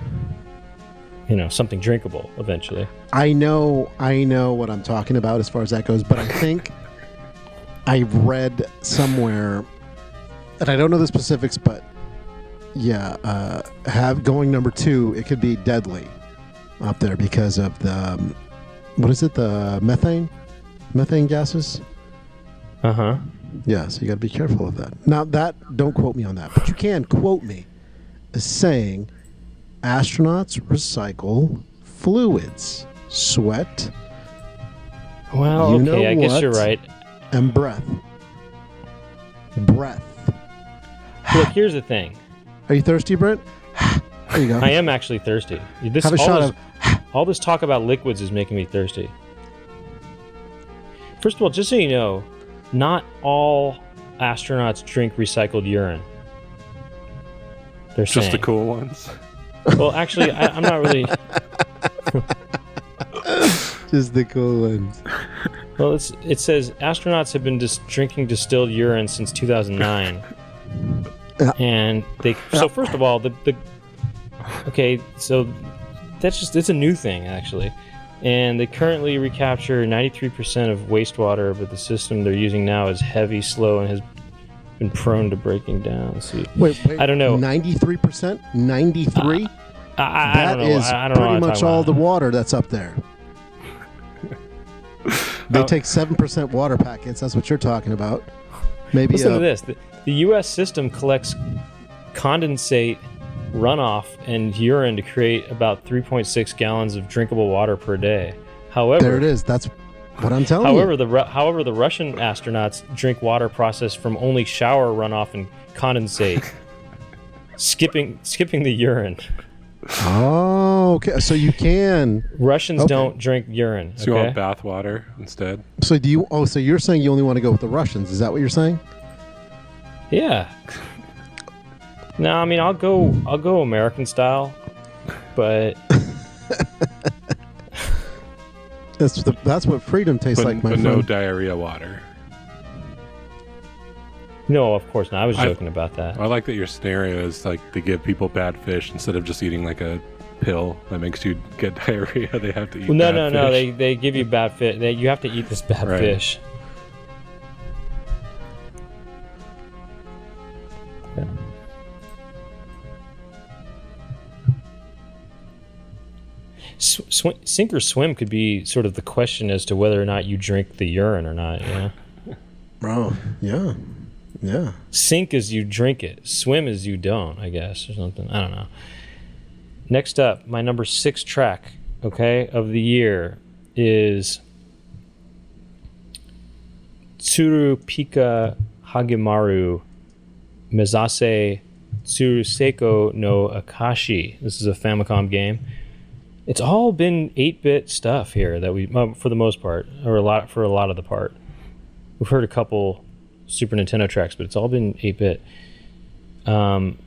A: you know, something drinkable eventually.
B: I know. I know what I'm talking about as far as that goes, but I think I've read somewhere, and I don't know the specifics, but yeah, uh, have going number two. It could be deadly. up there because of the um, what is it? The methane, methane gases.
A: Uh huh.
B: Yeah, so you got to be careful of that. Now that don't quote me on that, but you can quote me as saying astronauts recycle fluids, sweat,
A: Well,
B: You know
A: okay, I guess you're right.
B: and breath. Breath.
A: Look, here's the thing.
B: Are you thirsty, Brent? There you go.
A: I am actually thirsty. This,
B: Have a
A: all
B: shot
A: this,
B: of.
A: all this talk about liquids is making me thirsty. First of all, just so you know, not all astronauts drink recycled urine. They're
C: Just the cool ones.
A: Well, actually, I, I'm not really.
B: Just the cool ones.
A: Well, it's, it says astronauts have been dis- drinking distilled urine since 2009, and they. So first of all, the the. Okay, so that's just it's a new thing actually, and they currently recapture 93% of wastewater, but the system they're using now is heavy, slow, and has been prone to breaking down. Let's see,
B: Wait, wait.
A: I don't know.
B: Ninety-three percent. Ninety-three.
A: I, I, I
B: That
A: don't know.
B: is
A: I, I don't know that is
B: pretty
A: what
B: much all
A: about.
B: the water that's up there. They
C: Oh.
B: take seven percent water packets. That's what you're talking about. Maybe
A: Listen
B: uh,
A: to this: the, the U.S. system collects condensate, runoff, and urine to create about 3.6 gallons of drinkable water per day. However,
B: there it is. That's what I'm telling
A: However,
B: you.
A: the Ru- however the Russian astronauts drink water processed from only shower runoff and condensate, skipping skipping the urine.
B: Oh, okay. So you can.
A: Russians
B: Okay.
A: don't drink urine.
C: So you
A: Okay?
C: want bath water instead?
B: So do you? Oh, so you're saying you only want to go with the Russians? Is that what you're saying?
A: yeah. No, I mean I'll go I'll go American style, but
B: That's the, that's what freedom tastes
C: But,
B: like, my
C: but
B: friend.
C: no diarrhea water.
A: no, of course not. I was
C: I-
A: joking about that.
C: I like that your scenario is like they give people bad fish instead of just eating like a pill that makes you get diarrhea. They have to eat.
A: Well, no,
C: bad
A: no, no. They
C: fish.
A: they give you bad fish. They, you have to eat this bad
C: Right.
A: fish. Yeah. Sw- sink or swim could be sort of the question as to whether or not you drink the urine or not. You know?
B: Bro, yeah, yeah.
A: Sink as you drink it. Swim as you don't, I guess, or something. I don't know. Next up, my number six track, okay, of the year is Tsuru Pika Hagemaru Mezase Tsuruseko no Akashi. This is a Famicom game. It's all been 8-bit stuff here that we, for the most part, or a lot for a lot of the part. We've heard a couple Super Nintendo tracks, but it's all been 8 bit. Um,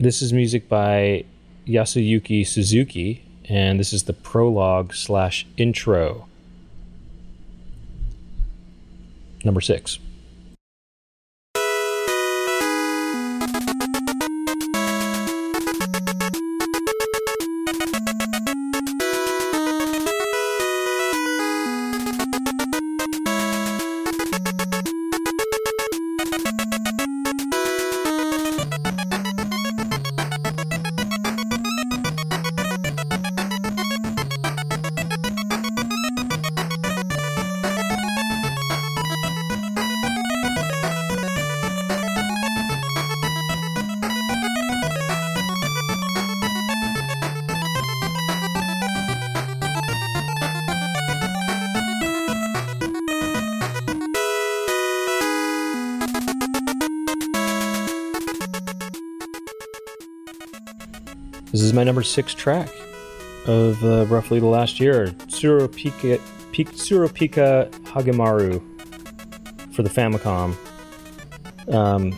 A: this is music by Yasuyuki Suzuki, and this is the prologue slash intro. Number six. Six track of uh, roughly the last year. Tsuru Pika, Pik, Tsuru Pika Hagemaru for the Famicom. Um,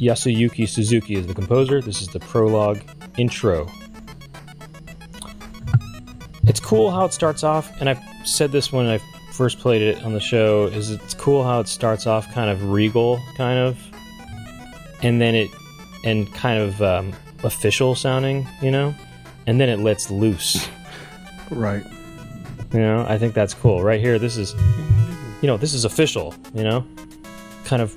A: Yasuyuki Suzuki is the composer. This is the prologue intro. It's cool how it starts off, and I've said this when I first played it on the show. Is it's cool how it starts off kind of regal, kind of, and then it and kind of um, official sounding, you know, and then it lets loose.
B: Right.
A: You know, I think that's cool. Right here, this is, you know, this is official. You know, kind of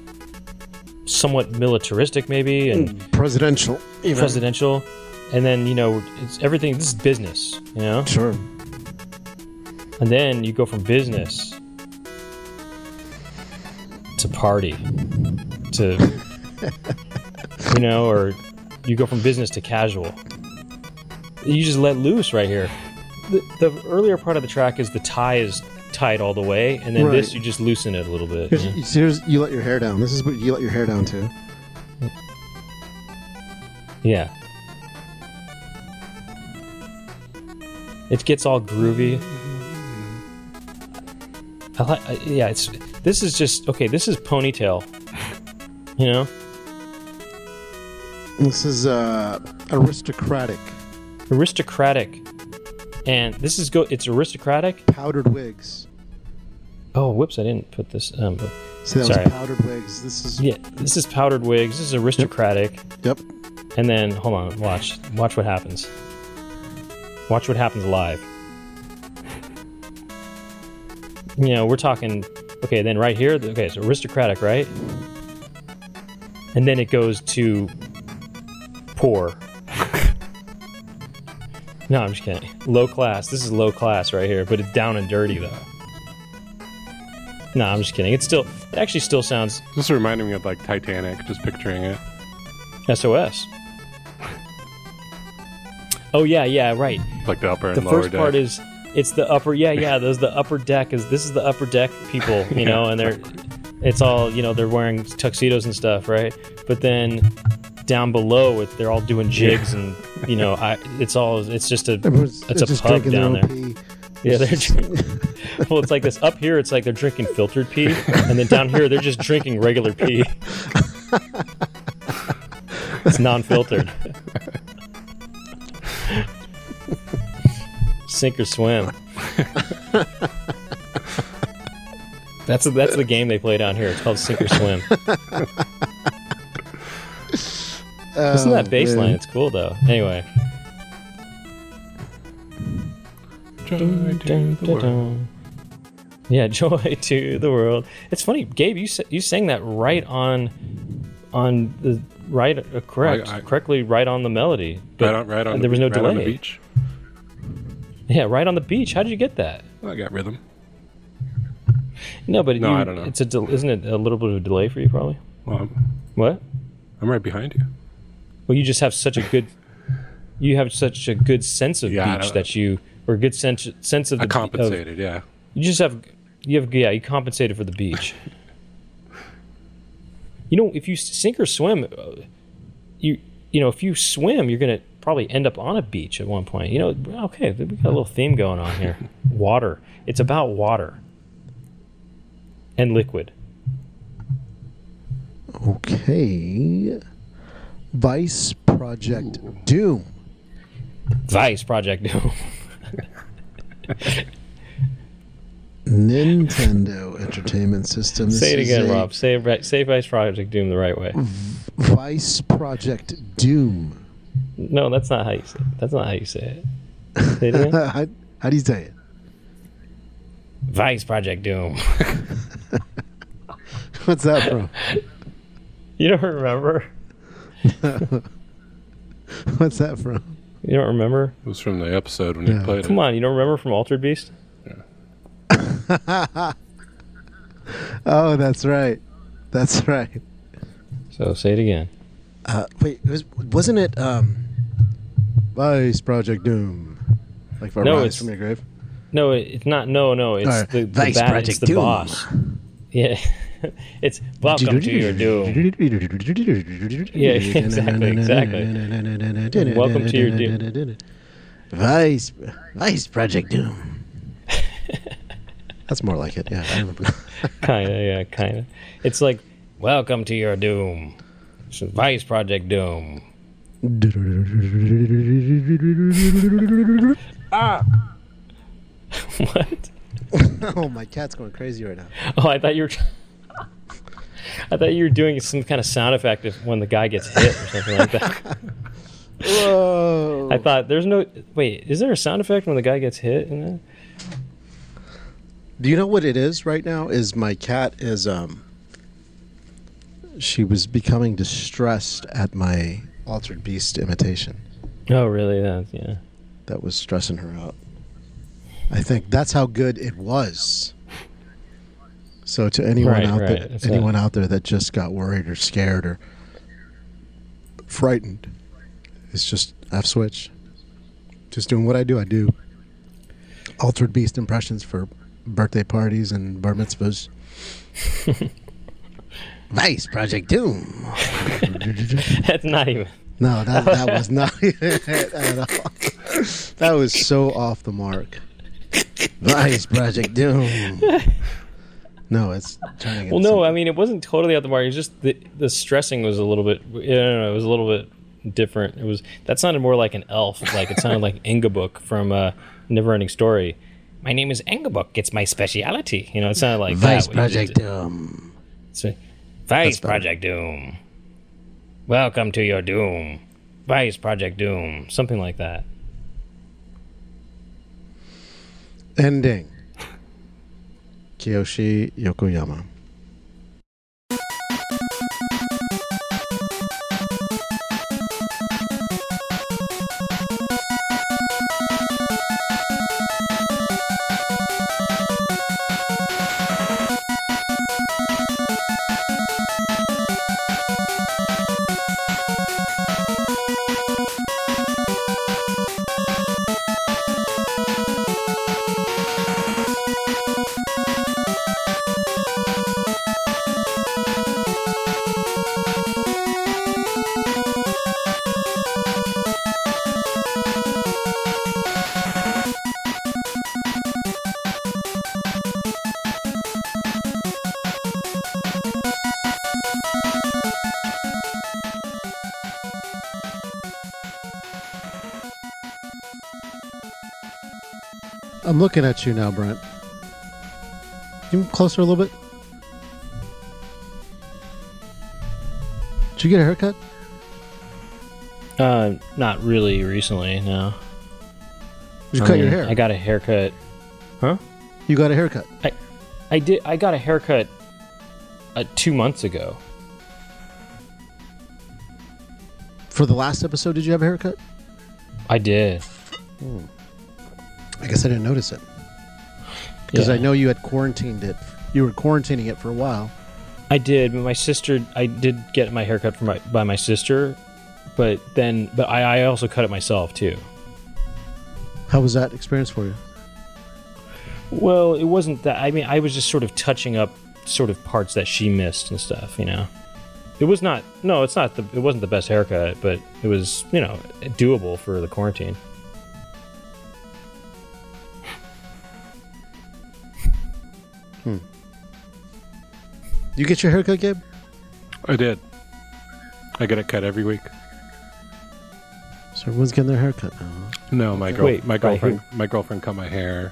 A: somewhat militaristic maybe and hmm.
B: Presidential. Even.
A: presidential. and then you know it's everything. This is business, you know.
B: Sure.
A: And then you go from business to party to you know, or you go from business to casual. You just let loose right here. The, the earlier part of the track is the tie is tight all the way, and then this you just loosen it a little bit.
B: Here's,
A: you
B: here's you let your hair down. This is what you let your hair down to.
A: Yeah. It gets all groovy. I like, I, yeah. It's this is just okay. This is ponytail. You know,
B: This is uh, aristocratic
A: aristocratic, and this is go. It's aristocratic.
B: powdered wigs.
A: Oh, whoops! I didn't put this. Um, but-
B: See, that
A: Sorry.
B: was powdered wigs. This is
A: yeah, this is powdered wigs. This is aristocratic.
B: yep.
A: And then hold on, watch, watch what happens. Watch what happens live. You know, we're talking. Okay, then right here. Okay, so aristocratic, right? And then it goes to poor. No, I'm just kidding. Low class. This is low class right here, but it's down and dirty though. No, I'm just kidding. It still, it actually still sounds
C: This is reminding me of like Titanic, just picturing it.
A: SOS. Oh yeah, yeah, right.
C: Like the upper and
A: The
C: lower
A: first
C: deck.
A: part is it's the upper. Yeah, yeah. Those the upper deck is this is the upper deck people, you know, and they're it's all you know they're wearing tuxedos and stuff, right? But then down below, it, they're all doing jigs and you know, I it's all it's just a
B: Everyone's
A: it's a
B: just
A: pub down there.
B: own pee.
A: Yeah, they're drinking. well, it's like this up here. It's like they're drinking filtered pee, and then down here they're just drinking regular pee. it's non-filtered. Sink or swim. That's that's the game they play down here. It's called sink or swim. Listen to that
B: Oh,
A: bass line. It's cool though. Anyway.
C: Joy to the world.
A: Yeah, joy to the world. It's funny, Gabe. You you sang that right on, on the right, uh, correct,
C: I- I-
A: correctly, right on the melody. But
C: Right on, right on.
A: there was no
C: right
A: delay.
C: on the beach.
A: Yeah, right on the beach. How did you get that?
C: I got rhythm.
A: No, but
C: No,
A: you,
C: I don't know.
A: It's a del- isn't it a little bit of a delay for you, probably?
C: Well, I'm,
A: What?
C: I'm right behind you.
A: Well, you just have such a good, you have such a good sense of
C: Yeah,
A: beach that you, or a good sense sense of the
C: I
A: of-
C: compensated, yeah.
A: You just have you have yeah, you compensated for the beach. you know, if you sink or swim, uh, you you know, if you swim, you're gonna probably end up on a beach at one point. You know, okay, we got a little theme going on here. water. It's about water and liquid.
B: Okay. Vice Project Doom.
A: Vice Project Doom.
B: Nintendo Entertainment System. This
A: say it
B: is
A: again, Rob. Say it right- say Vice Project Doom the right way.
B: Vice Project Doom.
A: No, that's not how you say. It. That's not how you say it. Say it again.
B: how, how do you say it?
A: Vice Project Doom.
B: What's that from?
A: You don't remember?
B: What's that from?
A: You don't remember?
C: It was from the episode when
B: Yeah.
C: you played it.
A: Come
C: it.
A: on, you don't remember from Altered Beast?
B: Oh, that's right. That's right.
A: So say it again.
B: Uh, wait, it was, wasn't it um, Vice Project Doom? Like for
A: No,
B: Rise
A: it's-
B: from your grave?
A: No, it- it's not. No, no, it's
B: Alright,
A: the, the
B: Vice
A: bad.
B: Project
A: it's the
B: Doom.
A: boss. Yeah, it's welcome to your doom. Yeah, exactly, exactly. Welcome to your doom.
B: Vice Vice Project Doom. That's more like it. Yeah,
A: Kind of, yeah, kind of. It's like welcome to your doom. It's Vice Project Doom. Ah. what?
B: oh, my cat's going crazy right now.
A: Oh, I thought you were. I thought you were doing some kind of sound effect if, when the guy gets hit or something like that.
B: Whoa!
A: I thought there's no wait. Is there a sound effect when the guy gets hit? In that?
B: Do you know what it is right now? Is my cat is um. She was becoming distressed at my altered beast imitation.
A: Oh, really? That yeah.
B: that was stressing her out. I think that's how good it was. So to anyone
A: Right,
B: out
A: right.
B: there, anyone out there that just got worried or scared or frightened, it's just F switch. Just doing what I do. I do altered beast impressions for birthday parties and bar mitzvahs. Vice Project Doom.
A: That's not even.
B: No, that that was not it at all. That was so off the mark. Vice Project Doom. No, it's turning.
A: Well,
B: into
A: no, I mean it wasn't totally out the mark. It's just the the stressing was a little bit. I don't know. It was a little bit different. It was that sounded more like an elf. Like it sounded like Engywook from uh, Neverending Story. My name is Engywook. It's my speciality. You know, it sounded like
B: Vice
A: that.
B: Project. Doom.
A: So, Vice. Project Doom. Welcome to your doom. Vice Project Doom. Something like that.
B: Ending. 清横山 I'm looking at you now, Brent. Can you move closer a little bit? Did you get a haircut?
A: Uh, not really recently. No.
B: Did you
A: I
B: cut your hair?
A: I got a haircut. Huh?
B: you got a haircut.
A: I I did. I got a haircut uh, two months ago.
B: For the last episode, did you have a haircut?
A: I did.
B: I guess I didn't notice it. Because
A: Yeah.
B: I know you had quarantined it. You were quarantining it for a while.
A: I did. But my sister, I did get my haircut from my, by my sister, but then, but I, I also cut it myself too.
B: How was that experience for you?
A: Well, it wasn't that. I mean, I was just sort of touching up sort of parts that she missed and stuff. You know, it was not. No, it's not. The, it wasn't the best haircut, but it was you know doable for the quarantine.
B: You get your haircut, Gabe?
C: I did. I get it cut every week.
B: So everyone's getting their haircut now. huh?
C: No, my girl,
A: Wait,
C: my girlfriend, my girlfriend cut my hair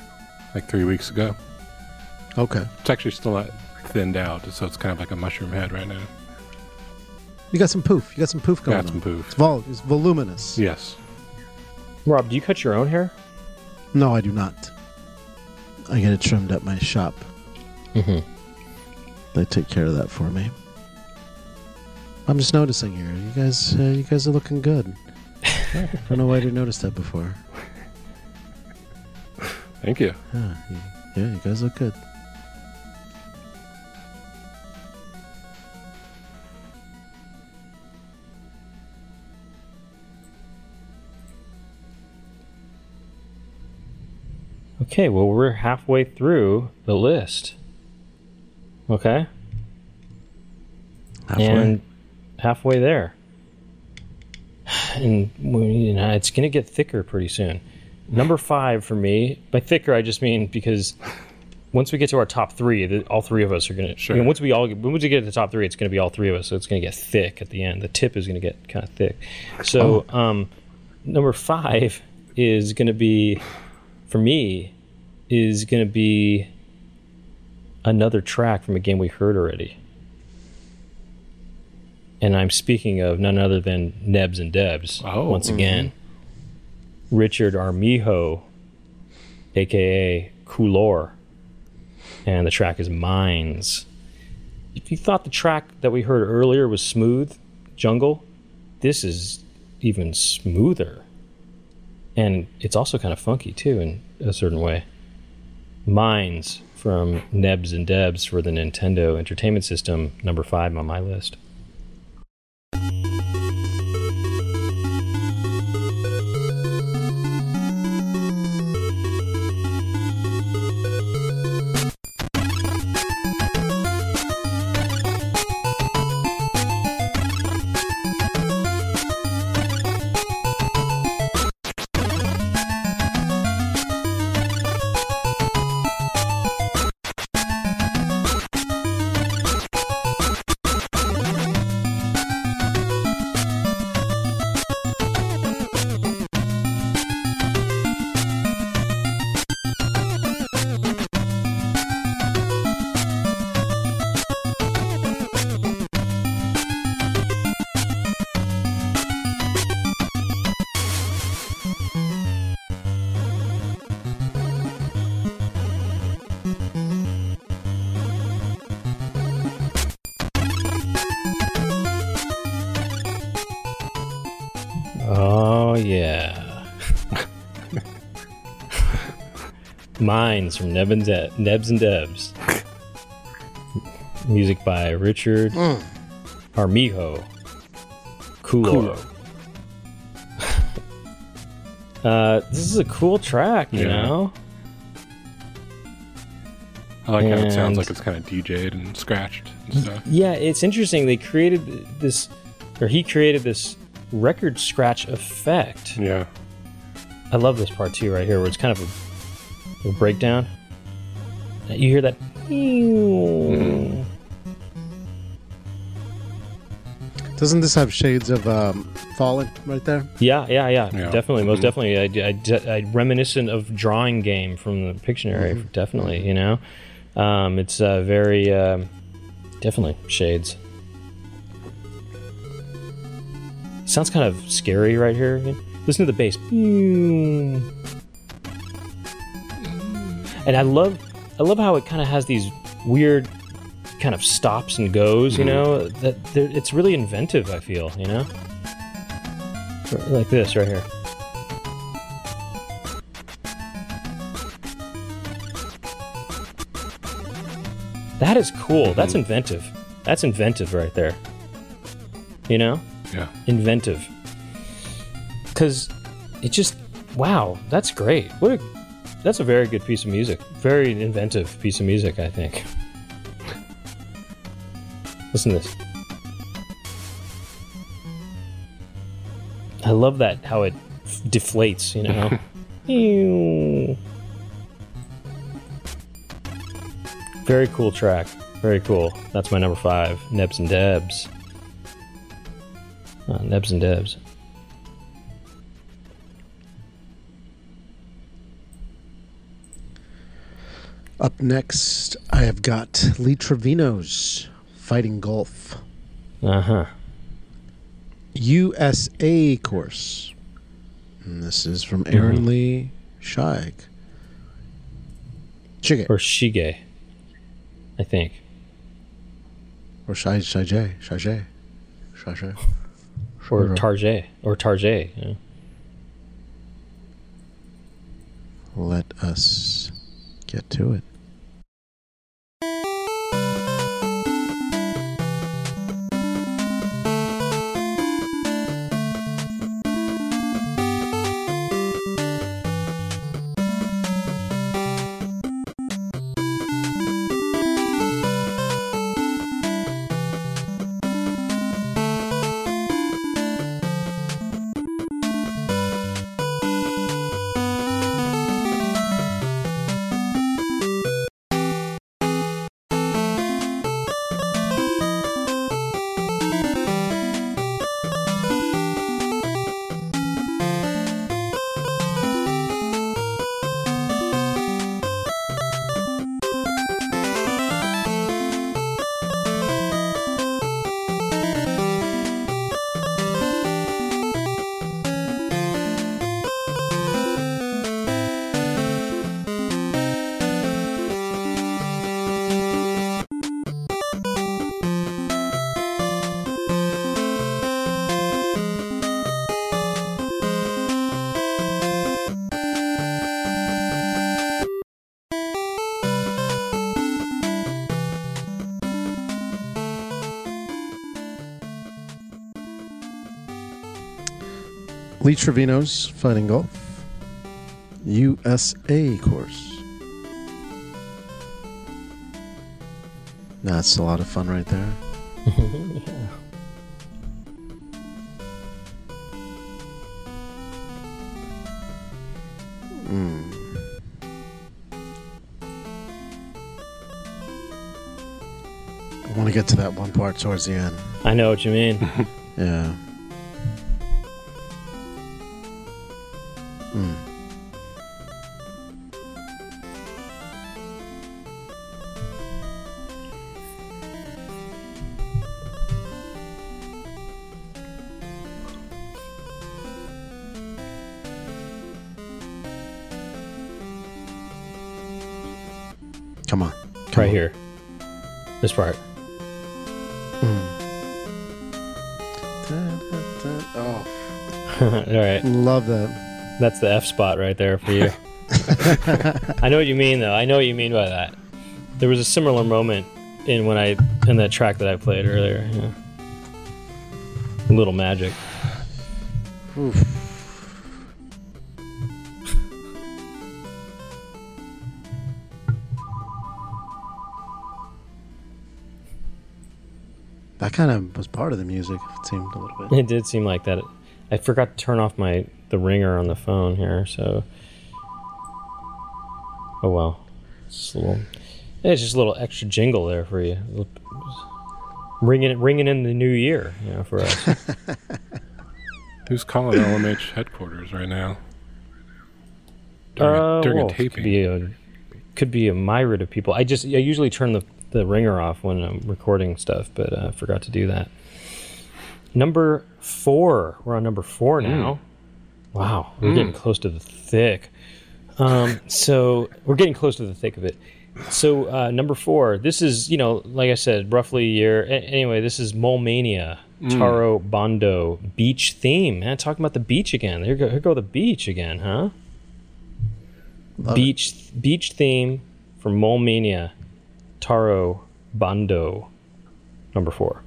C: like three weeks ago.
B: Okay.
C: It's actually still not thinned out, so it's kind of like a mushroom head right now.
B: You got some poof. You got some poof going
C: Got some
B: on.
C: poof.
B: It's, vol- it's voluminous.
C: Yes.
A: Rob, do you cut your own hair?
B: No, I do not. I get it trimmed at my shop.
A: Mm-hmm.
B: They take care of that for me. I'm just noticing here. You guys, uh, you guys are looking good. I don't know why I didn't notice that before.
C: Thank you.
B: Yeah, you, yeah, you guys look good.
A: Okay, well, we're halfway through the list. Okay?
B: Halfway.
A: And halfway there. And you know, it's going to get thicker pretty soon. Number five for me, by thicker, I just mean because once we get to our top three, the, all three of us are going to.
C: Sure.
A: once we all once we get to the top three, it's going to be all three of us. So it's going to get thick at the end. The tip is going to get kind of thick. So, um, number five is going to be, for me, is going to be another track from a game we heard already. And I'm speaking of none other than Nebs and Debs.
C: Oh.
A: once mm-hmm. again, Richard Armijo, aka Coulor, and the track is Mines. If you thought the track that we heard earlier was smooth, Jungle, this is even smoother. and it's also kind of funky too in a certain way. Mines from Nebs and Debs for the Nintendo Entertainment System, number five on my list. Mines from Neb and De- Nebs and Debs. Music by Richard Armijo. Cool. uh, this is a cool track, you
C: Yeah.
A: know.
C: I like how it sounds like it's kind of DJ'd and scratched and stuff.
A: Yeah, it's interesting. They created this, or he created this record scratch effect.
C: Yeah.
A: I love this part too, right here, where it's kind of a, a breakdown. You hear that?
B: Doesn't this have shades of um, Fallen right there?
A: Yeah, yeah, yeah,
C: Yeah.
A: definitely, most
C: Mhm.
A: definitely. I, I, I, reminiscent of drawing game from the Pictionary, definitely. You know, um, it's uh, very um, definitely shades. Sounds kind of scary right here. Listen to the bass. And I love, I love how it kind of has these weird kind of stops and goes. You
C: Mhm.
A: know, that it's really inventive. I feel. You know like this right here. That is cool. That's
C: Mhm.
A: inventive. That's inventive right there. You know?
C: Yeah.
A: Inventive. Cuz it just wow, that's great. What a that's a very good piece of music. Very inventive piece of music, I think. Listen to this. I love that how it f- deflates, you know. Ew. Very cool track. Very cool. That's my number five. Nebs and Debs. Uh, Nebs and Debs.
B: Up next, I have got Lee Trevino's Fighting Golf
A: Uh huh.
B: USA course. And this is from Aaron
A: Mhm.
B: Lee Scheig. Shige.
A: Or Shige. I think.
B: Or Shai. Shaijay. Shaijay.
A: Or Tarjay. Or Tarjay. Yeah.
B: Let us get to it. Lee Trevino's Fighting Golf USA course. That's a lot of fun right there.
A: yeah.
B: Mm. I want to get to that one part towards the end.
A: I know what you mean.
B: Yeah.
A: This part.
B: Mm. Oh,
A: All right.
B: love that.
A: That's the F spot right there for you. I know what you mean, though. I know what you mean by that. There was a similar moment in when I in that track that I played earlier. Yeah. Little magic.
B: Oof. Kind of was part of the music. It seemed a little bit.
A: It did seem like that. I forgot to turn off my the ringer on the phone here, so. Oh well, it's just a little. It's just a little extra jingle there for you, ringing it, ringing in the new year, you know, for us.
C: Who's calling LMH headquarters right now? During, a,
A: Uh,
C: during
A: well,
C: a taping.
A: Could be a, could be a myriad of people. I just I usually turn the, the ringer off when I'm recording stuff, but uh, I forgot to do that. Number four. We're on number four now. Wow, we're getting close to the thick. Um, so we're getting close to the thick of it. So uh, number four. This is you know like I said, roughly a year. A- anyway, this is Mole Mania. Taro Bando beach theme. Man, talking about the beach again. Here go, here go the beach again, huh?
B: Love it.
A: beach beach theme from Mole Mania, Taro Bando, number four.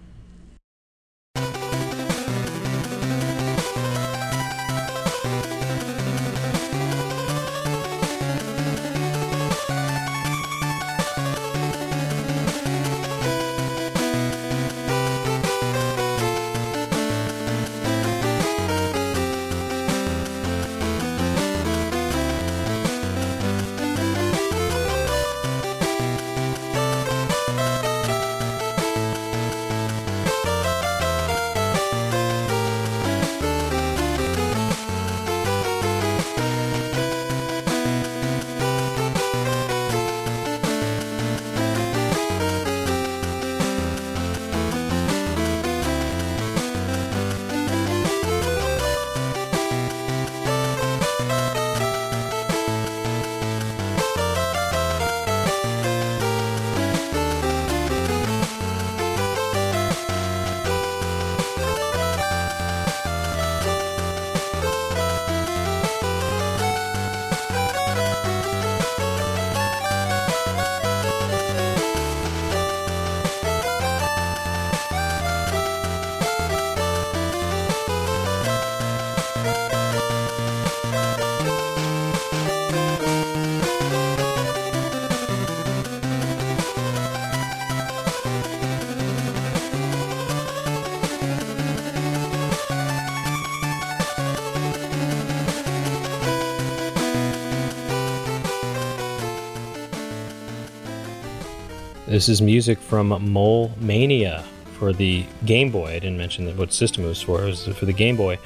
A: This is music from Mole Mania for the Game Boy. I didn't mention that what system it was for. It was for the Game Boy.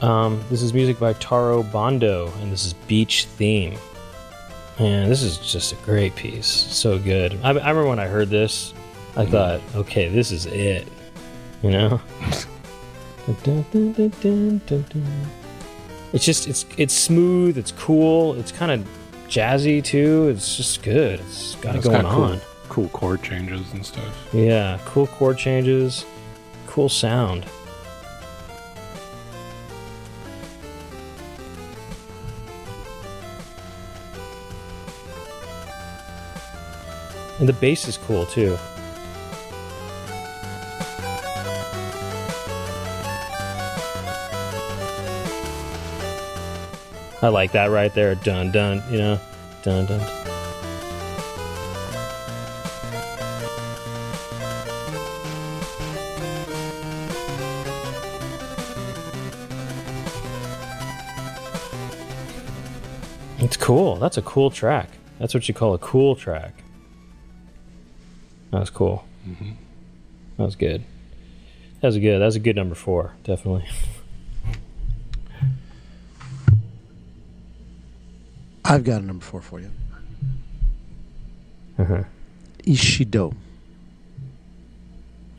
A: Um, this is music by Taro Bando, and this is Beach Theme. And this is just a great piece. So good. I, I remember when I heard this, I thought, okay, this is it. You know? It's just it's it's smooth, it's cool, it's kind of jazzy too. It's just good. It's got it going
C: cool,
A: on.
C: Cool chord changes and stuff.
A: Yeah, cool chord changes, cool sound. And the bass is cool too. I like that right there. Dun dun. You know, dun dun. It's cool. That's a cool track. That's what you call a cool track. That was cool. That was good. That was good. That was a good number four, definitely.
B: I've got a number four for you.
A: Uh-huh.
B: Ishido.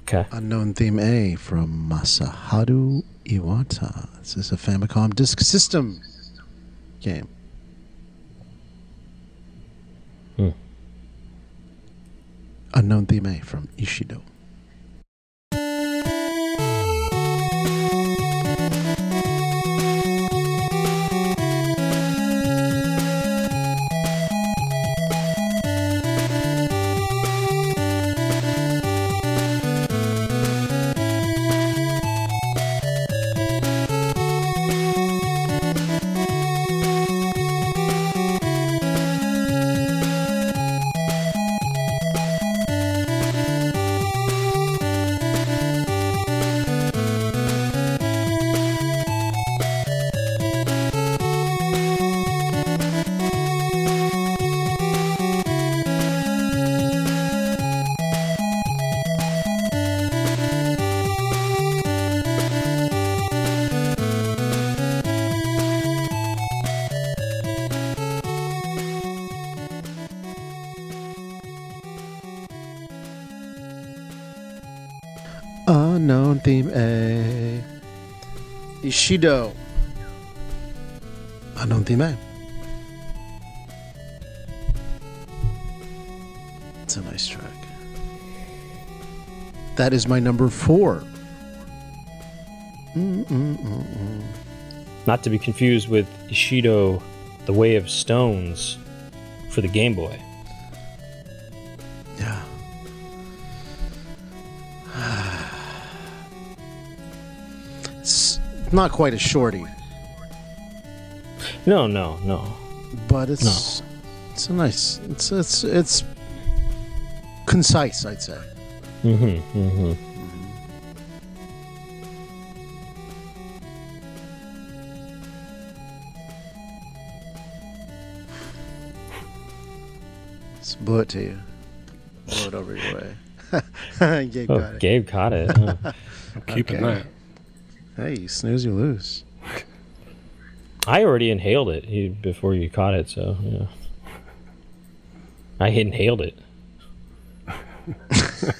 A: Okay.
B: Unknown theme A from Masaharu Iwata. This is a Famicom Disk System game. Unknown theme A from Ishido. Theme A. Ishido. Unknown theme A. It's a nice track. That is my number four. Mm-mm-mm-mm.
A: Not to be confused with Ishido, The Way of Stones for the Game Boy.
B: Not quite a shorty,
A: No, no, no.
B: but it's it's a nice. It's it's it's concise, I'd say.
A: Mm-hmm. Mm-hmm.
B: Let's blow it to you. Blow it over your way. Gabe
A: Oh,
B: got it.
A: Gabe caught it. huh.
C: I'm keeping
B: Okay.
C: that.
B: Hey, you snooze, you lose.
A: I already inhaled it before you caught it, so yeah. I inhaled it.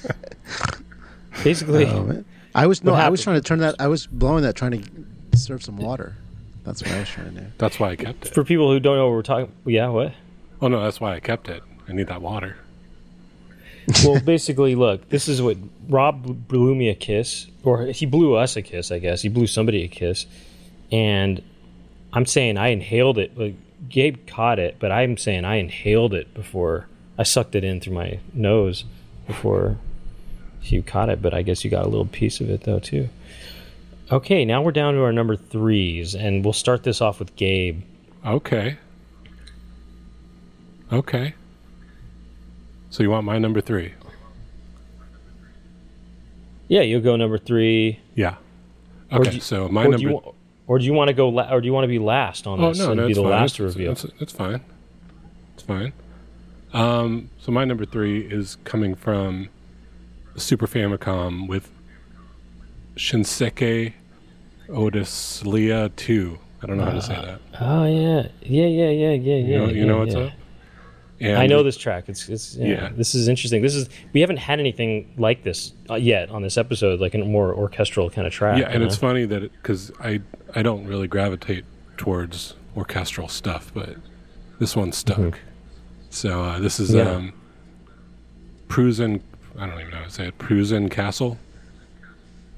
A: Basically,
B: Oh. I was no,
A: What
B: I was trying to turn that. I was blowing that, trying to serve some water. That's what I was trying to do.
C: That's why I kept it.
A: for people who don't know what we're talking, yeah, what?
C: Oh no, that's why I kept it. I need that water.
A: Well, basically, look, this is what Rob blew me a kiss, or he blew us a kiss, I guess. He blew somebody a kiss, and I'm saying I inhaled it. Like Gabe caught it, but I'm saying I inhaled it before I sucked it in through my nose before you caught it. But I guess you got a little piece of it though too. Okay, now we're down to our number threes, and we'll start this off with Gabe.
C: Okay. Okay. So you want my number three?
A: Yeah, you'll go number three.
C: Yeah. Okay.
A: you-
C: so my
A: or
C: number.
A: do you, or do you want to go? La- or do you want to be last on
C: oh
A: this?
C: no,
A: and
C: no,
A: be the
C: fine.
A: last
C: It's,
A: review.
C: It's, it's fine. It's fine. Um, so my number three is coming from the Super Famicom with Shinseki Odysseia 2. I don't know how to say that.
A: Oh yeah, yeah, yeah, yeah, yeah, yeah.
C: You know, you
A: yeah,
C: know what's
A: yeah.
C: up? And
A: I know this track. It's it's yeah,
C: Yeah.
A: This is interesting. This is we haven't had anything like this uh, yet on this episode, like a more orchestral kind of track.
C: Yeah, and
A: you
C: it's funny that because I I don't really gravitate towards orchestral stuff, but this one stuck. So uh, this is
A: Mm-hmm. Yeah.
C: um, Prusen. I don't even know how to say it. Prusen Castle,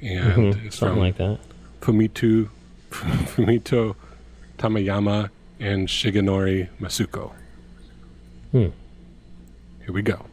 C: and
A: Mhm,
C: it's
A: something
C: from
A: like that.
C: Fumito Fumito Tamayama and Shigenori Masuko.
A: Hmm.
C: Here we go.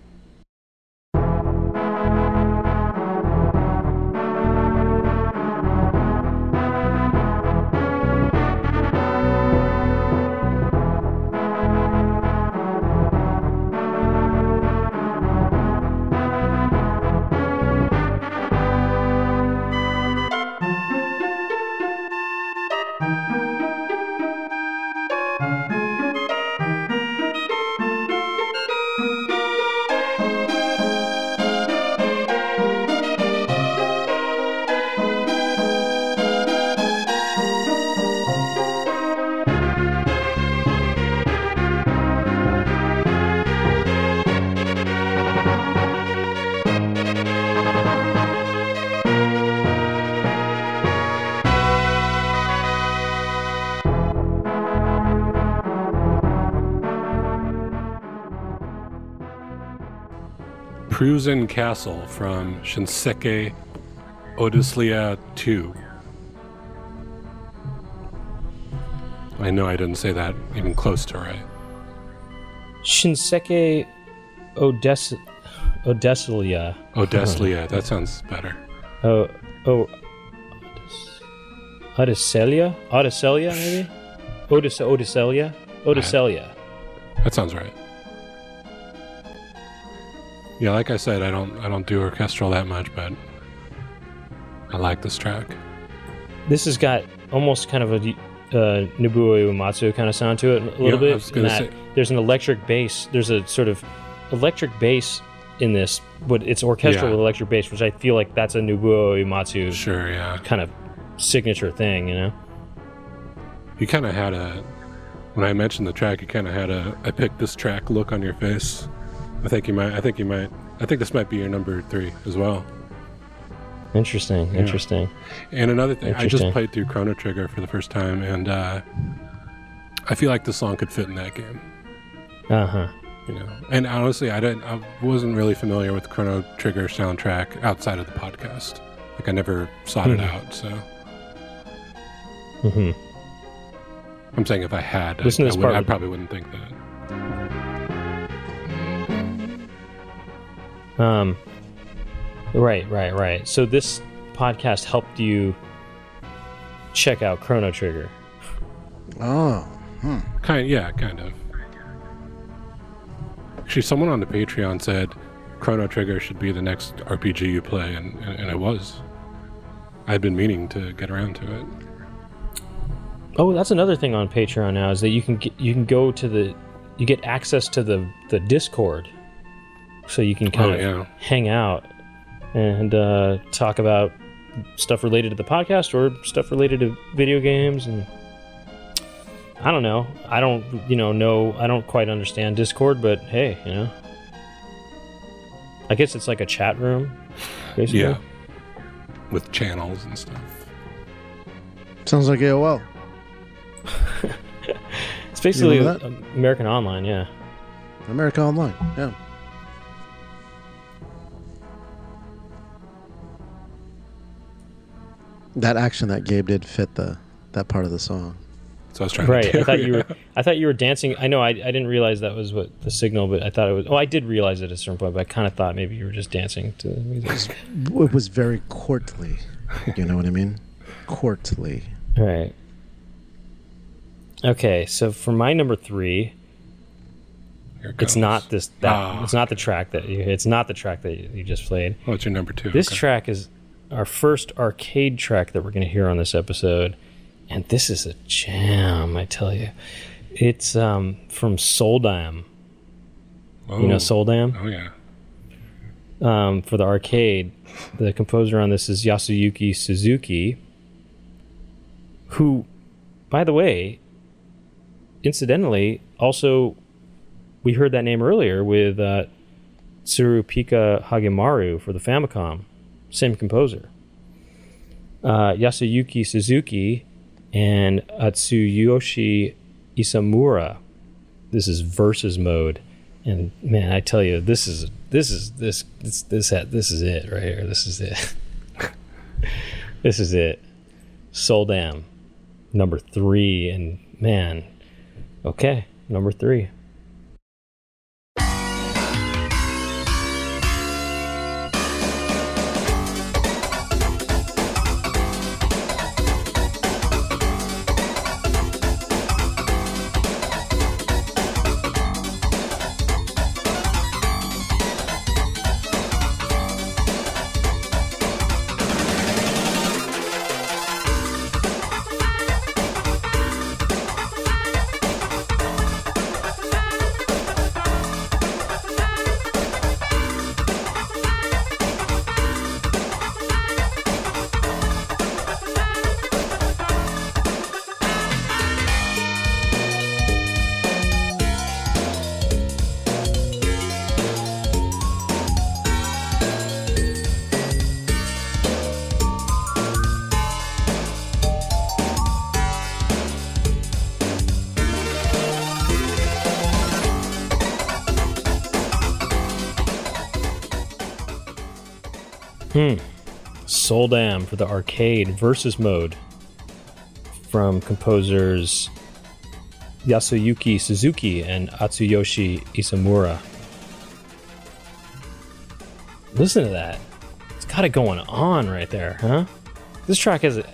C: Cruisin' Castle from Shinseki Odysseia 2. I know I didn't say that even close to right.
A: Shinseki Odess Odesselia.
C: Odysseia, that sounds better.
A: Oh, oh. Odysselia? Odysselia, maybe? Odys- Odysselia? Odysselia.
C: That sounds right. Yeah, like I said, I don't I don't do orchestral that much, but I like this track.
A: This has got almost kind of a uh, Nobuo Uematsu kind of sound to it a little
C: Yeah,
A: bit.
C: was gonna
A: in that
C: say-
A: There's an electric bass. There's a sort of electric bass in this, but it's orchestral
C: Yeah.
A: with electric bass, which I feel like that's a Nobuo Uematsu
C: Sure, yeah.
A: kind of signature thing, you know?
C: You kind of had a when I mentioned the track, you kind of had a I picked this track look on your face. I think you might. I think you might. I think this might be your number three as well.
A: Interesting, interesting.
C: And another thing, I just played through Chrono Trigger for the first time, and uh, I feel like the song could fit in that game.
A: Uh huh.
C: You know, and honestly, I didn't. I wasn't really familiar with Chrono Trigger soundtrack outside of the podcast. Like I never sought it
A: Mhm.
C: out. So
A: hmm
C: I'm saying if I had, I,
A: Listen
C: I, would,
A: part
C: I probably wouldn't think that.
A: Um, right, right, right. So this podcast helped you check out Chrono Trigger.
B: Oh,
C: Kind, yeah, kind of. Actually, someone on the Patreon said Chrono Trigger should be the next RPG you play, and, and, and it was. I'd been meaning to get around to it.
A: Oh, that's another thing on Patreon now is that you can get, you can go to the you get access to the the Discord, so you can kind
C: Oh,
A: of
C: yeah.
A: hang out and uh, talk about stuff related to the podcast or stuff related to video games and I don't know. I don't you know know I don't quite understand Discord, but hey, you know, I guess it's like a chat room, basically.
C: Yeah. With channels and stuff.
B: sounds like AOL.
A: It's basically
B: remember
A: American Online, yeah.
B: America Online. Yeah. That action that Gabe did fit the that part of the song.
C: So I was trying
A: Right.
C: to do.
A: I thought you were. I thought you were dancing. I know. I, I didn't realize that was what the signal, but I thought it was. Oh, I did realize it at a certain point, but I kind of thought maybe you were just dancing to the music.
B: It was very courtly. You know what I mean? Courtly.
A: right. Okay, so for my number three,
C: Here it
A: it's not this. That
C: Ah,
A: it's not the track that you. It's not the track that you, you just played.
C: Oh, it's your number two.
A: This
C: okay.
A: track is our first arcade track that we're going to hear on this episode, and this is a jam. I tell you, it's um, from Soldam.
C: Oh.
A: You know Soldam.
C: Oh yeah.
A: um, for the arcade. The composer on this is Yasuyuki Suzuki, who, by the way, incidentally, also we heard that name earlier with uh, Tsuru Pika Hagemaru for the Famicom, same composer. Uh, Yasuyuki Suzuki and Atsuyoshi Isamura. This is versus mode, and man, I tell you, this is this is this this this this is it right here. This is it. this is it. Soldam, number three, and man, okay, number three. For the arcade versus mode from composers Yasuyuki Suzuki and Atsuyoshi Isamura. Listen to that. It's got it going on right there, huh? This track has a.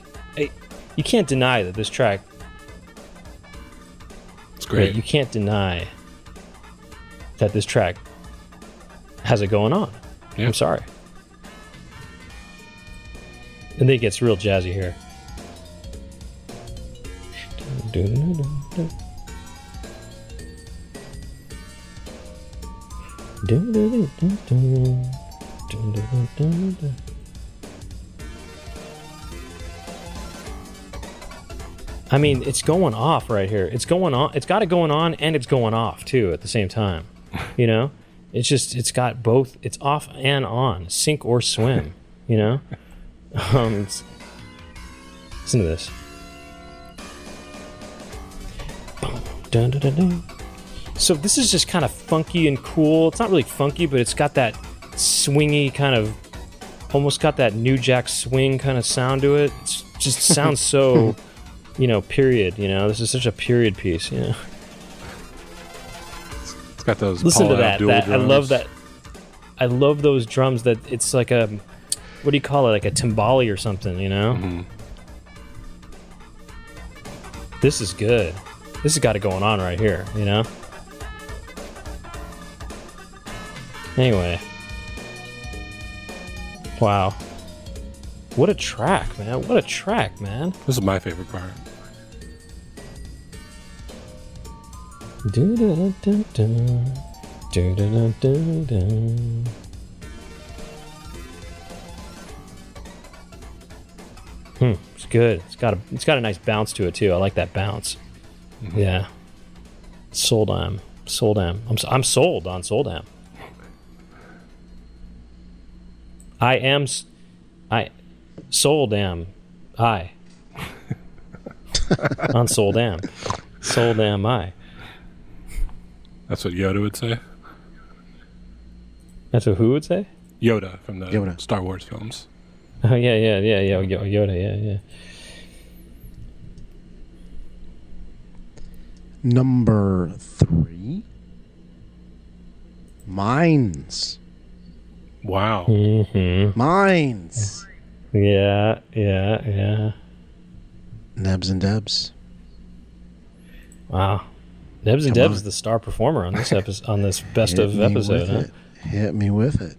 A: You can't deny that this track.
C: It's great.
A: You can't deny that this track has it going on.
C: Yeah.
A: I'm sorry. And then it gets real jazzy here. I mean, it's going off right here. It's going on. It's got it going on, and it's going off too at the same time. You know, it's just it's got both. It's off and on, sink or swim. You know, um, listen to this. Dun, dun, dun, dun. So this is just kind of funky and cool. It's not really funky, but it's got that swingy kind of, almost got that New Jack swing kind of sound to it. It's just sounds so, you know, period. You know, this is such a period piece. You know,
C: It's got those.
A: listen
C: Paul
A: to that. That I love that. I love those drums. That it's like a, what do you call it? Like a timbali or something. You know.
C: Mhm.
A: This is good. This has got it going on right here, you know? Anyway. Wow. What a track, man. What a track, man.
C: This is my favorite part.
A: Do-do-do-do-do. Do-do-do-do-do. Hmm, it's good. It's got a it's got a nice bounce to it too. I like that bounce. Yeah. Sold am. Sold am. I'm s- I'm sold on sold am. I am s- I sold am I on sold am. Sold am I.
C: That's what Yoda would say.
A: That's what who would say?
C: Yoda from the
B: Yoda.
C: Star Wars films.
A: Oh yeah, yeah, yeah, yeah, Yo- Yoda, yeah, yeah.
B: Number three. Mines.
C: Wow.
A: Mm-hmm.
B: Mines.
A: Yeah, yeah, yeah.
B: Nebs and Debs.
A: Wow. Debs and
B: Come
A: Debs
B: on.
A: is the star performer on this episode on this best
B: Hit
A: of episode, huh?
B: Hit me with it.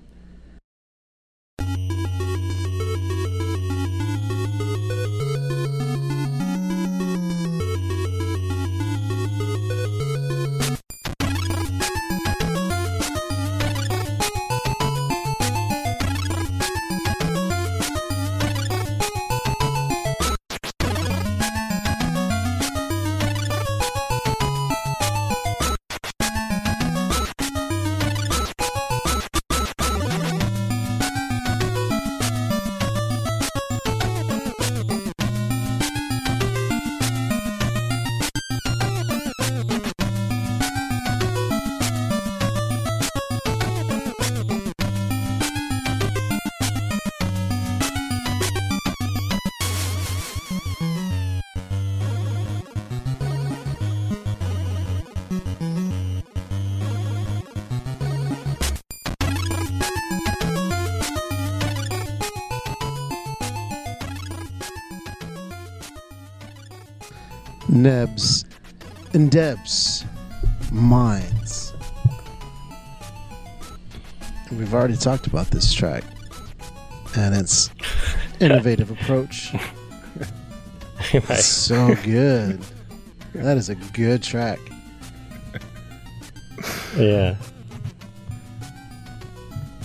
B: Debs. Mines. We've already talked about this track and its innovative approach. It's so good. That is a good track.
A: Yeah.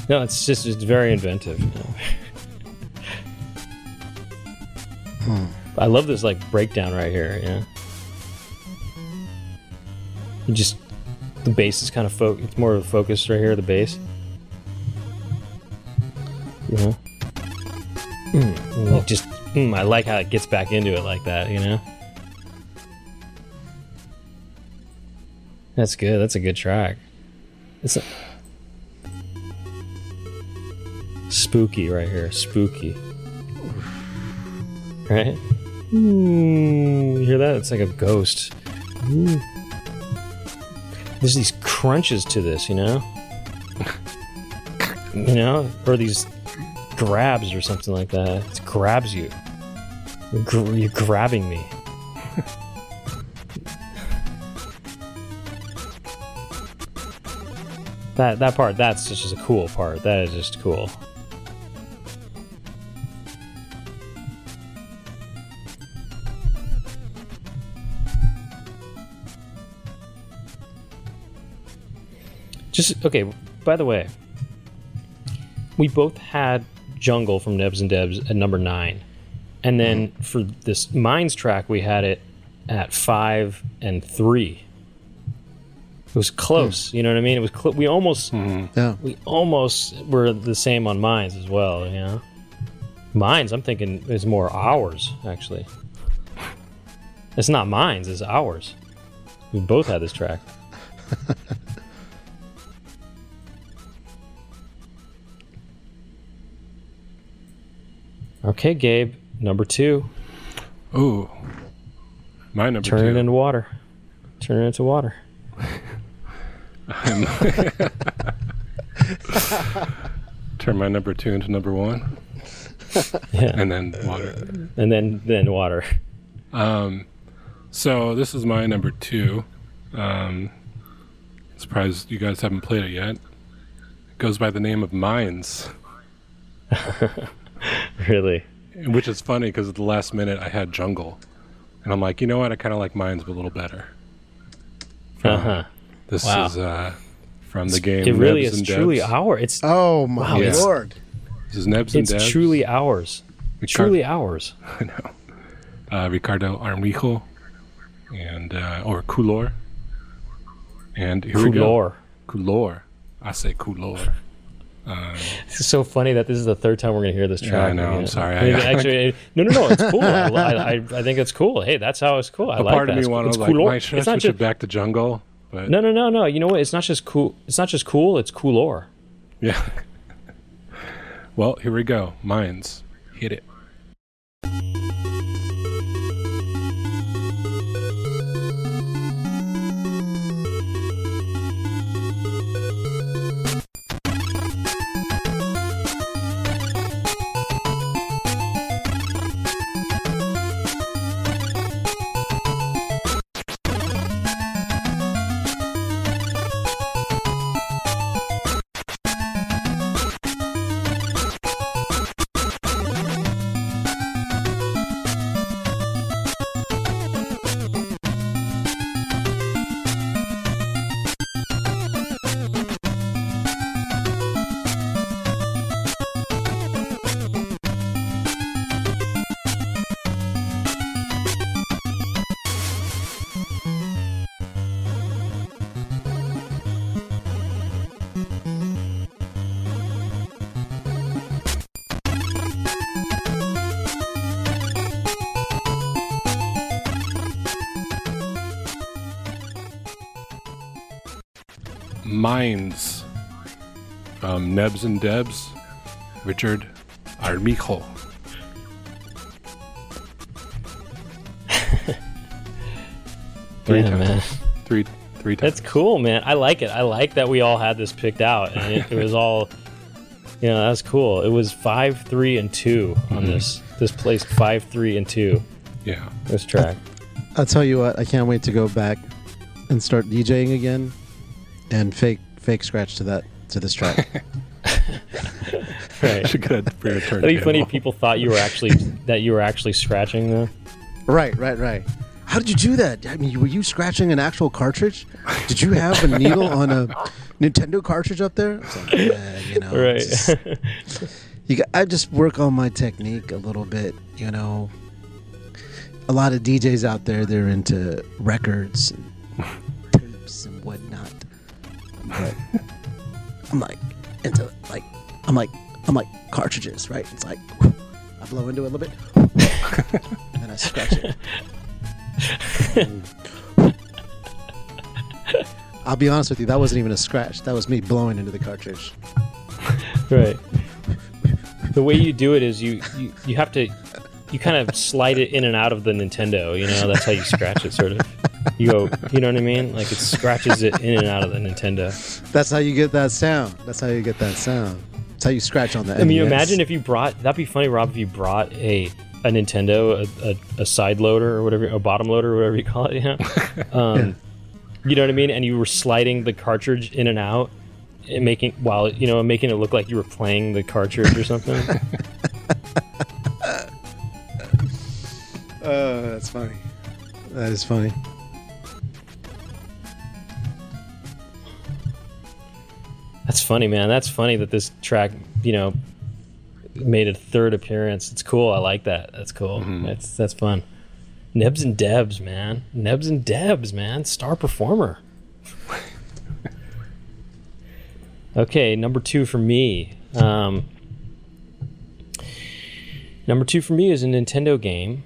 A: No, it's just it's very inventive.
B: Hmm.
A: I love this like breakdown right here. Yeah. You just the bass is kind of fo- It's more of a focus right here. The bass. You know. Mm, and it just mm, I like how it gets back into it like that. You know. That's good. That's a good track. It's a, Spooky right here. Spooky. Right? Ooh, you hear that? It's like a ghost. Ooh. There's these crunches to this, you know? you know? Or these grabs or something like that. It grabs you. You're, gr- you're grabbing me. that that part, that's just a cool part. That is just cool. Just okay. By the way, we both had Jungle from Nebs and Debs at number nine, and then mm-hmm. for this Mines track, we had it at five and three. It was close. Mm. You know what I mean? It was. Cl- we almost mm-hmm.
B: Yeah.
A: we almost were the same on Mines as well. You know, Mines. I'm thinking is more ours actually. It's not Mines. It's ours. We both had this track. Okay, Gabe, number two.
C: Ooh. My number
A: Turn
C: two.
A: it into water. Turn it into water.
C: Turn my number two into number one,
A: Yeah,
C: and then water.
A: and then then water.
C: Um, so this is my number two. Um, surprised you guys haven't played it yet. It goes by the name of Mines,
A: Really?
C: which is funny because at the last minute I had Jungle, and I'm like, you know what? I kind of like Mines a little better.
A: Uh huh.
C: This
A: Wow.
C: is uh, from the game.
A: It really
C: Nebs
A: is
C: and
A: truly
C: Debs.
A: our. It's
B: Oh my
A: Wow,
C: it's-
B: lord!
C: This is Nebs and
A: it's
C: Debs.
A: truly ours.
C: Ricard-
A: Truly ours.
C: I know. Uh, Ricardo Armijo and uh, or Coulor. And here we go.
A: Coulor.
C: Coulor. I say Coulor.
A: It's so funny that this is the third time we're gonna hear this
C: Yeah,
A: track.
C: I know, I'm sorry.
A: I mean,
C: I-
A: actually, no, no, no. It's cool. I, I, I think it's cool. Hey, that's how it's cool. I
C: A
A: like
C: part
A: that.
C: of me
A: It's,
C: wanted
A: it's
C: to like,
A: coolor.
C: why
A: It's not just
C: it back to jungle? But
A: no, no, no, no. You know what? It's not just cool. It's not just cool. It's coolor.
C: yeah. well, here we go. Mines. Hit it. Mines. Um, Nebs and Debs. Richard Armijo. Three
A: Yeah,
C: times.
A: man.
C: Three, three times.
A: That's cool, man. I like it. I like that we all had this picked out, and it, it was all, you know, that's cool. It was five, three, and 2
C: Mm-hmm.
A: on this. This placed five, three, and two.
C: yeah.
A: This track.
B: I'll tell you what. I can't wait to go back and start DJing again, and fake fake scratch to that to this track.
A: Right.
C: Should get a bring a
A: That'd be funny. if People thought you were actually that you were actually scratching though.
B: right, right, right. How did you do that? I mean, were you scratching an actual cartridge? Did you have a needle on a Nintendo cartridge up there? Like, yeah, you know,
A: Right.
B: just- you got, I just work on my technique a little bit, you know. A lot of DJs out there, they're into records and tapes and whatnot. But I'm like into like I'm like I'm like cartridges, right? It's like I blow into it a little bit, and then I scratch it. I'll be honest with you, that wasn't even a scratch. That was me blowing into the cartridge.
A: right. the way you do it is you, you you have to you kind of slide it in and out of the Nintendo. You know, that's how you scratch it, sort of. You go, you know what I mean? Like it scratches it in and out of the Nintendo.
B: That's how you get that sound. That's how you get that sound. That's how you scratch on the.
A: I mean,
B: NES.
A: imagine if you brought that'd be funny, Rob, if you brought a a Nintendo, a, a, a side loader or whatever, a bottom loader or whatever you call it, you know? Um, You know what I mean? And you were sliding the cartridge in and out, and making while you know making it look like you were playing the cartridge or something.
B: Oh, that's funny. That is funny.
A: That's funny, man. That's funny that this track, you know, made a third appearance. It's cool. I like that. That's cool. That's that's fun. Nebs and Debs, man. Nebs and Debs, man. Star performer. okay, number two for me. Um, number two for me is a Nintendo game.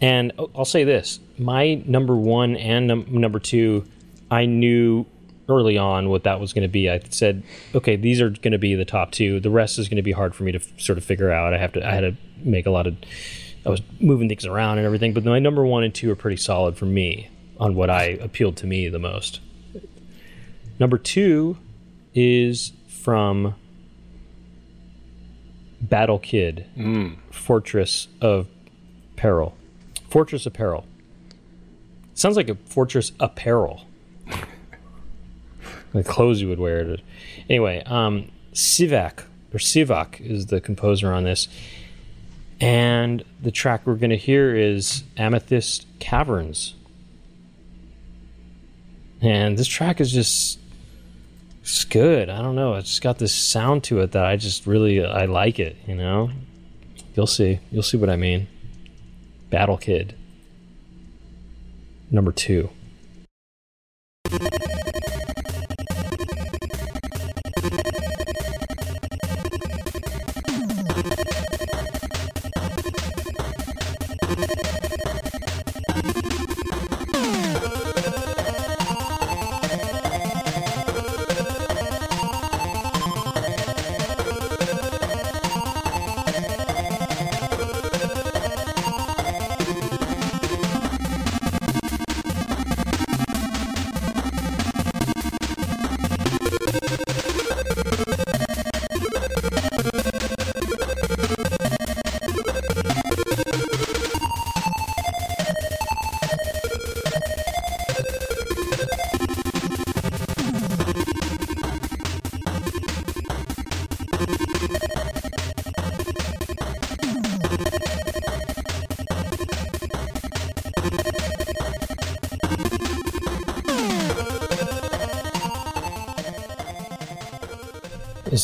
A: And I'll say this: my number one and num- number two, I knew early on what that was going to be. I said, okay, these are going to be the top two. The rest is going to be hard for me to f- sort of figure out. I have to. I had to make a lot of. I was moving things around and everything, but my number one and two are pretty solid for me on what I appealed to me the most. Number two is from Battle Kid, mm. Fortress of Peril. Fortress Apparel. Sounds like a Fortress Apparel. the clothes you would wear. To... Anyway, um, Sivak or Sivak is the composer on this, and the track we're going to hear is Amethyst Caverns. And this track is just it's good. I don't know. It's got this sound to it that I just really I like it. You know, you'll see. You'll see what I mean. Battle Kid. Number two.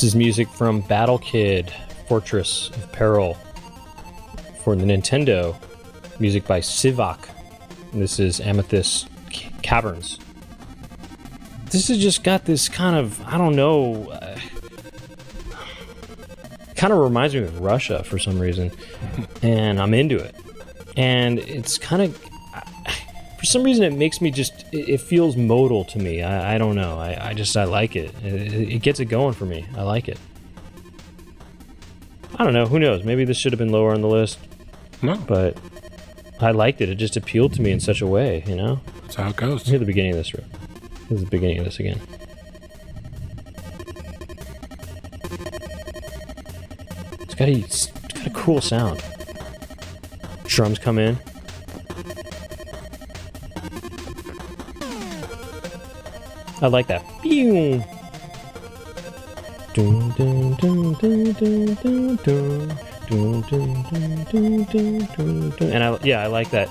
A: Is music from Battle Kid, Fortress of Peril for the Nintendo. Music by Sivak. This is Amethyst Caverns. This has just got this kind of, I don't know, uh, kind of reminds me of Russia for some reason. and I'm into it. And it's kind of, for some reason, it makes me just, it, feels modal to me. I, I don't know. I, I just, I like it. it. It gets it going for me. I like it. I don't know. Who knows? Maybe this should have been lower on the list,
C: No,
A: but I liked it. It just appealed to me in such a way, you know?
C: that's how it goes.
A: Hear the beginning of this. Rick. Here's the beginning of this again. It's got a, it's got a cool sound. Drums come in. I like that. Pew! And I, yeah, I like that.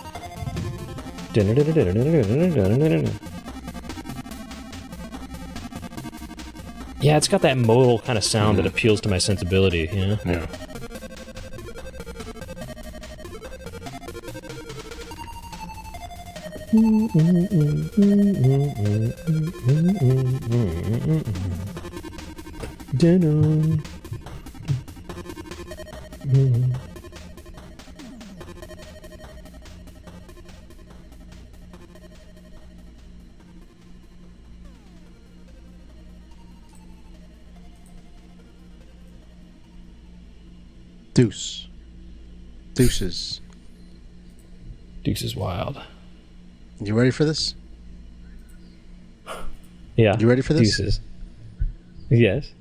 A: Yeah, it's got that modal kind of sound that appeals to my sensibility, you know?
C: Yeah.
B: Deuce. Deuces.
A: Deuce is wild.
B: You ready for this?
A: Yeah.
B: You ready for this?
A: Deuces. Yes.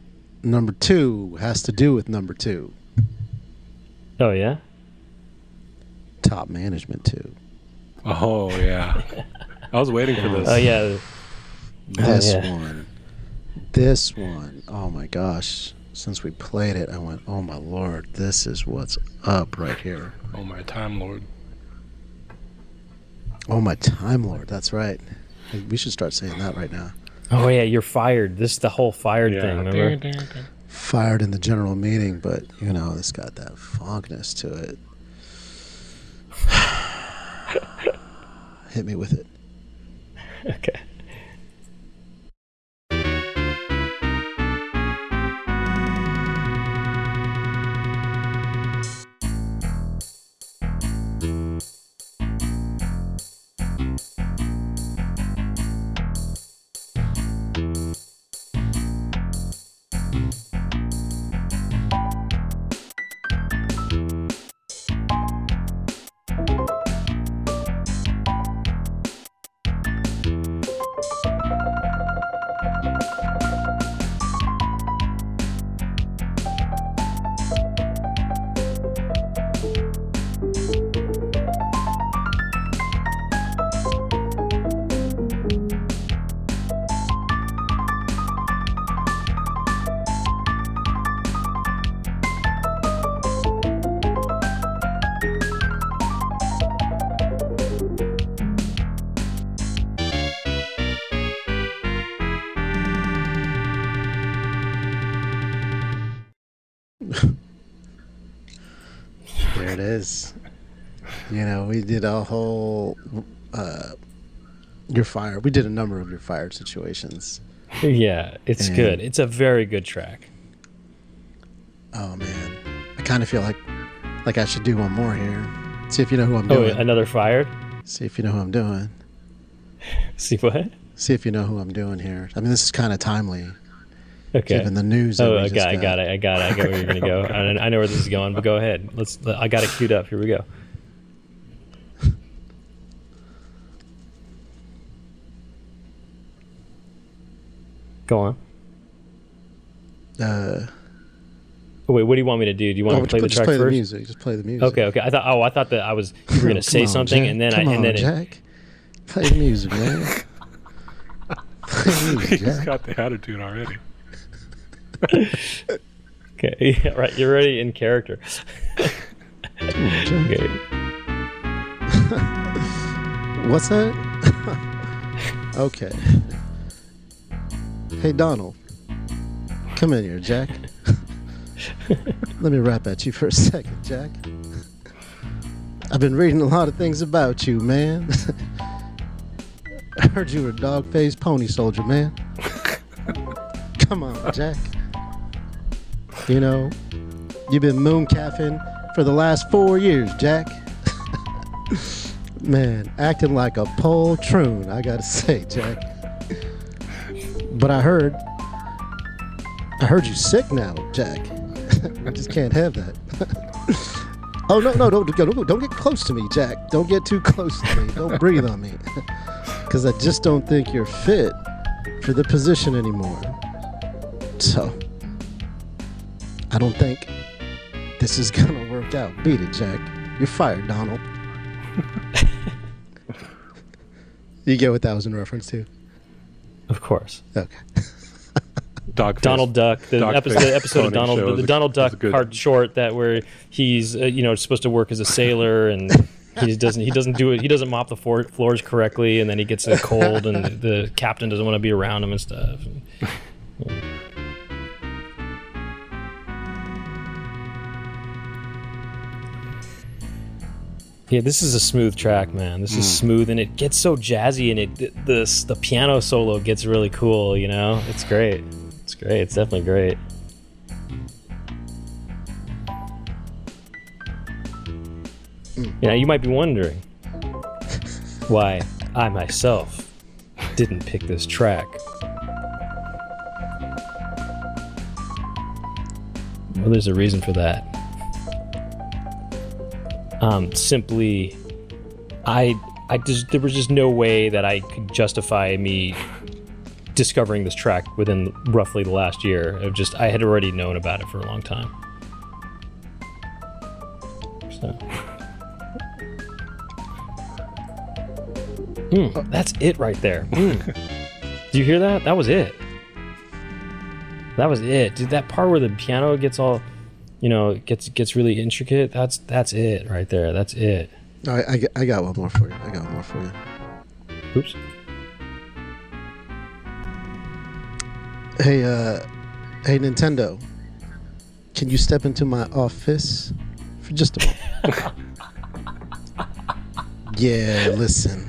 B: Number two has to do with number two.
A: Oh yeah.
B: Top management two.
C: Oh yeah. I was waiting for this.
A: Oh yeah.
B: This
A: yeah.
B: one. This one. Oh my gosh. Since we played it, I went, oh my lord, this is what's up right here.
C: Oh my time lord.
B: Oh my time lord. That's right. We should start saying that right now.
A: Oh yeah. You're fired. This is the whole fired
C: Yeah.
A: thing. Remember?
C: Ding, ding, ding.
B: Fired in the general meeting, but you know, it's got that fogness to it. Hit me with it.
A: Okay.
B: Did a whole uh your fire. We did a number of your fired situations.
A: Yeah. It's
B: And-
A: good. It's a very good track.
B: Oh man. I kind of feel like like I should do one more here. See if you know who I'm
A: Oh,
B: doing.
A: another fired.
B: See if you know who I'm doing.
A: See what?
B: See if you know who I'm doing here. I mean, this is kind of timely
A: Okay.
B: given the news.
A: Oh, I
B: just
A: got, I got it. I got it. I got where you're gonna go. I, I know where this is going, but go ahead. Let's. I got it queued up. Here we go. Go on.
B: Uh,
A: Oh, wait, what do you want me to do? Do you want
B: oh,
A: me to play the
B: just
A: track
B: play the music. Just play the music.
A: Okay, okay. I thought. Oh, I thought that I was. You were gonna say
B: on,
A: something,
B: Jack.
A: and then
B: Come
A: I and
B: on,
A: then it,
B: Jack. Play the music, man. play the music,
C: He's
B: Jack.
C: got the attitude already.
A: okay, yeah, right. You're ready in character. Okay.
B: What's that? okay. Hey, Donald. Come in here, Jack. Let me rap at you for a second, Jack. I've been reading a lot of things about you, man. I heard you were a dog faced pony soldier, man. Come on, Jack. You know, you've been moon caffing for the last four years, Jack. Man, acting like a poltroon, I gotta say, Jack. But I heard, I heard you sick now, Jack. I just can't have that. oh no, no, don't, don't don't get close to me, Jack. Don't get too close to me. Don't breathe on me, because I just don't think you're fit for the position anymore. So, I don't think this is gonna work out. Beat it, Jack. You're fired, Donald. you get what that was in reference to?
A: Of course.
B: Okay.
C: Dog face.
A: Donald Duck, the
C: Dog
A: episode, the episode of Donald,
C: show
A: the, the Donald
C: a
A: Duck
C: good-
A: part short that where he's uh, you know supposed to work as a sailor and he doesn't he doesn't do it he doesn't mop the floor, floors correctly and then he gets a cold and the captain doesn't want to be around him and stuff. Yeah, this is a smooth track, man. This is hmm. smooth, and it gets so jazzy, and it the, the the piano solo gets really cool. You know, it's great. It's great. It's definitely great. Hmm. You know, you might be wondering why I myself didn't pick this track. Well, there's a reason for that. Um, simply, I I just there was just no way that I could justify me discovering this track within roughly the last year. Of just I had already known about it for a long time. So. Mm, that's it right there. Mm. Do you hear that? That was it. That was it, dude. That part where the piano gets all, you know, gets gets really intricate. That's that's it right there. That's it.
B: I, I, I got one more for you. I got one more for you.
A: Oops.
B: Hey, uh, hey, Nintendo. Can you step into my office for just a moment? yeah, listen.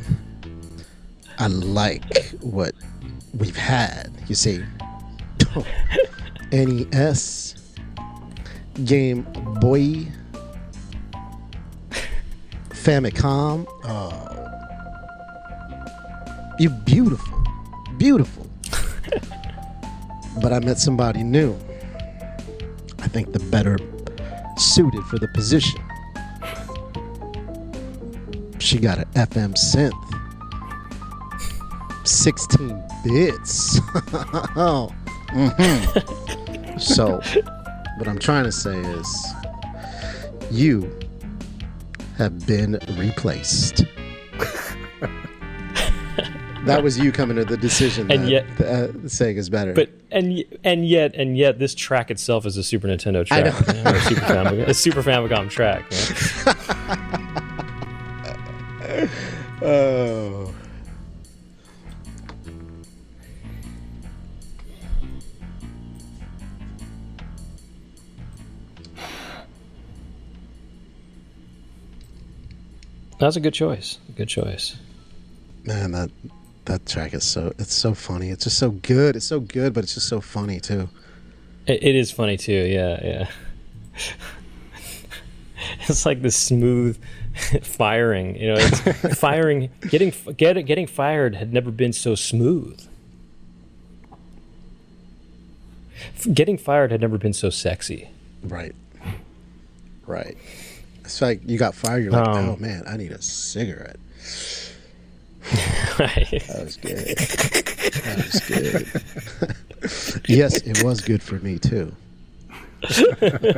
B: I like what we've had. You see, NES, Game Boy, Famicom. Oh, you beautiful, beautiful. but I met somebody new. I think the better suited for the position. She got an FM synth. 16 bits. mhm. So, what I'm trying to say is you have been replaced. that was you coming to the decision
A: And
B: that
A: yet-
B: uh, Sega's better.
A: But and and yet and yet this track itself is a Super Nintendo track, you know, or a Super Famicom, a Super Famicom track. you know?
B: Oh.
A: That's a good choice. Good choice.
B: Man, that that track is so it's so funny. It's just so good. It's so good, but it's just so funny too.
A: It, it is funny too. Yeah, yeah. it's like this smooth firing. You know, it's firing. Getting get, getting fired had never been so smooth. Getting fired had never been so sexy.
B: Right. Right. It's like you got fired, you're like,
A: Um,
B: oh man, I need a cigarette. That was good. that was good. yes, it was good for me too.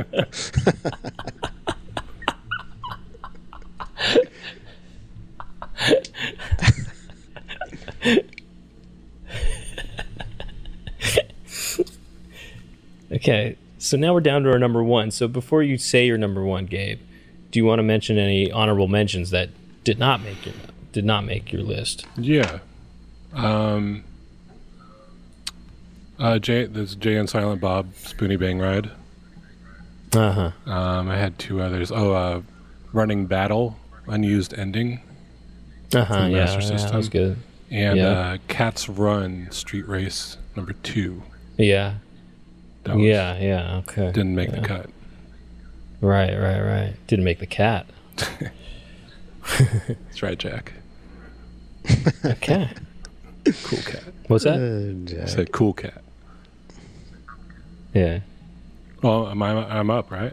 A: Okay, so now we're down to our number one. So before you say your number one, Gabe, do you want to mention any honorable mentions that did not make your did not make your list?
C: Yeah. Um. Uh, Jay, this Jay and Silent Bob Spoonie Bang Ride.
A: Uh huh.
C: Um, I had two others. Oh, uh, Running Battle, Unused Ending,
A: Uh huh. Yeah,
C: Master
A: yeah, that was good.
C: and
A: Yeah.
C: uh, Cats Run Street Race number two.
A: Yeah.
C: Was,
A: Yeah. Yeah. Okay.
C: Didn't make
A: Yeah.
C: the cut.
A: Right. Right. Right. Didn't make the cat.
C: That's right, Jack.
A: Okay.
C: Cool cat.
A: What's that?
B: Uh,
C: I said cool cat.
A: Yeah.
C: Well, am I, I'm up, right?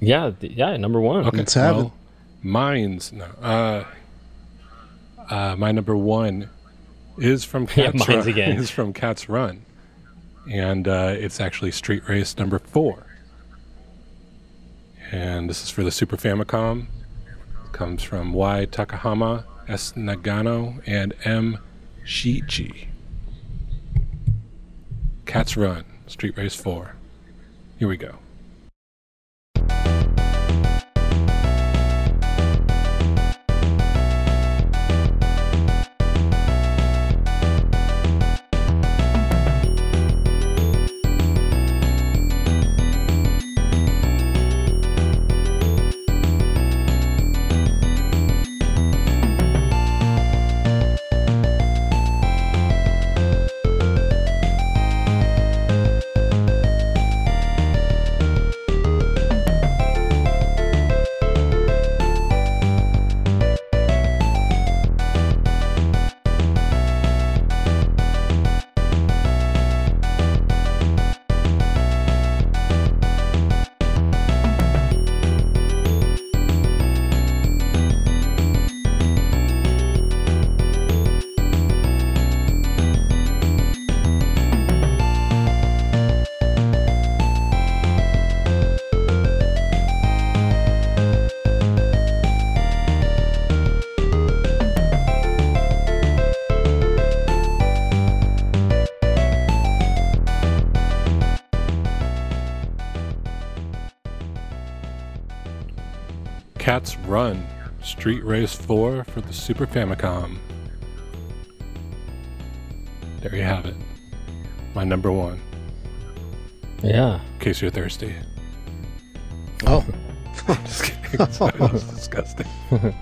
A: Yeah. th- Yeah. Number one.
C: Okay.
B: Let's have it.
C: well, Mine's no. Uh, uh, my number one is from
A: Yeah,
C: Cats
A: mine's
C: Run.
A: again.
C: Is from Cats Run, and uh, it's actually Street Race number four. And this is for the Super Famicom. It comes from Y Takahama, S Nagano, and M Shiichi. Cats Run, Street Race 4. Here we go. Run Street Race 4 for the Super Famicom. There you have it. My number one,
A: Yeah.
C: in case you're thirsty.
B: Oh,
C: Just kidding. That was disgusting.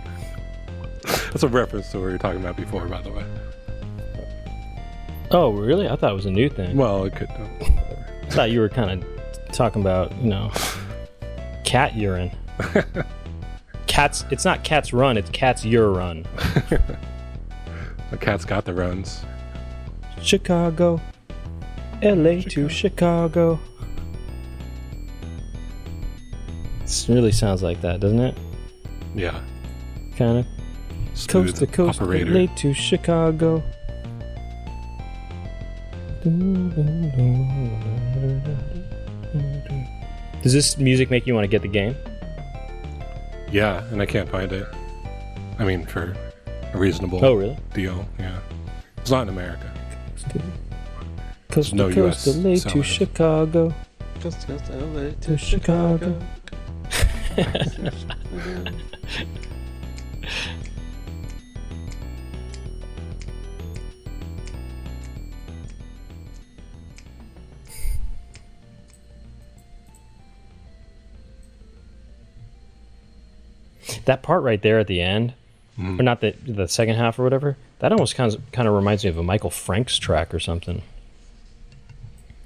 C: That's a reference to what we were talking about before, by the way.
A: Oh, really? I thought it was a new thing.
C: Well, it could.
A: I thought you were kind of talking about, you know, cat urine. Cats. It's not cats run. It's cats Your Run.
C: The cat's got the runs.
A: Chicago, L.A. to Chicago. This really sounds like that, doesn't it?
C: Yeah.
A: Kind of coast to coast,
C: operator.
A: L.A. to Chicago. Does this music make you want to get the game?
C: Yeah, and I can't find it. I mean, for a reasonable
A: Oh, really?
C: deal. Yeah. It's not in America.
A: Coast
C: no
A: to coast,
C: US
A: LA to
C: selling it.
A: Chicago,
B: just, just LA
A: to Chicago. That part right there at the end, or not the the second half or whatever, that almost kind of kind of reminds me of a Michael Franks track or something.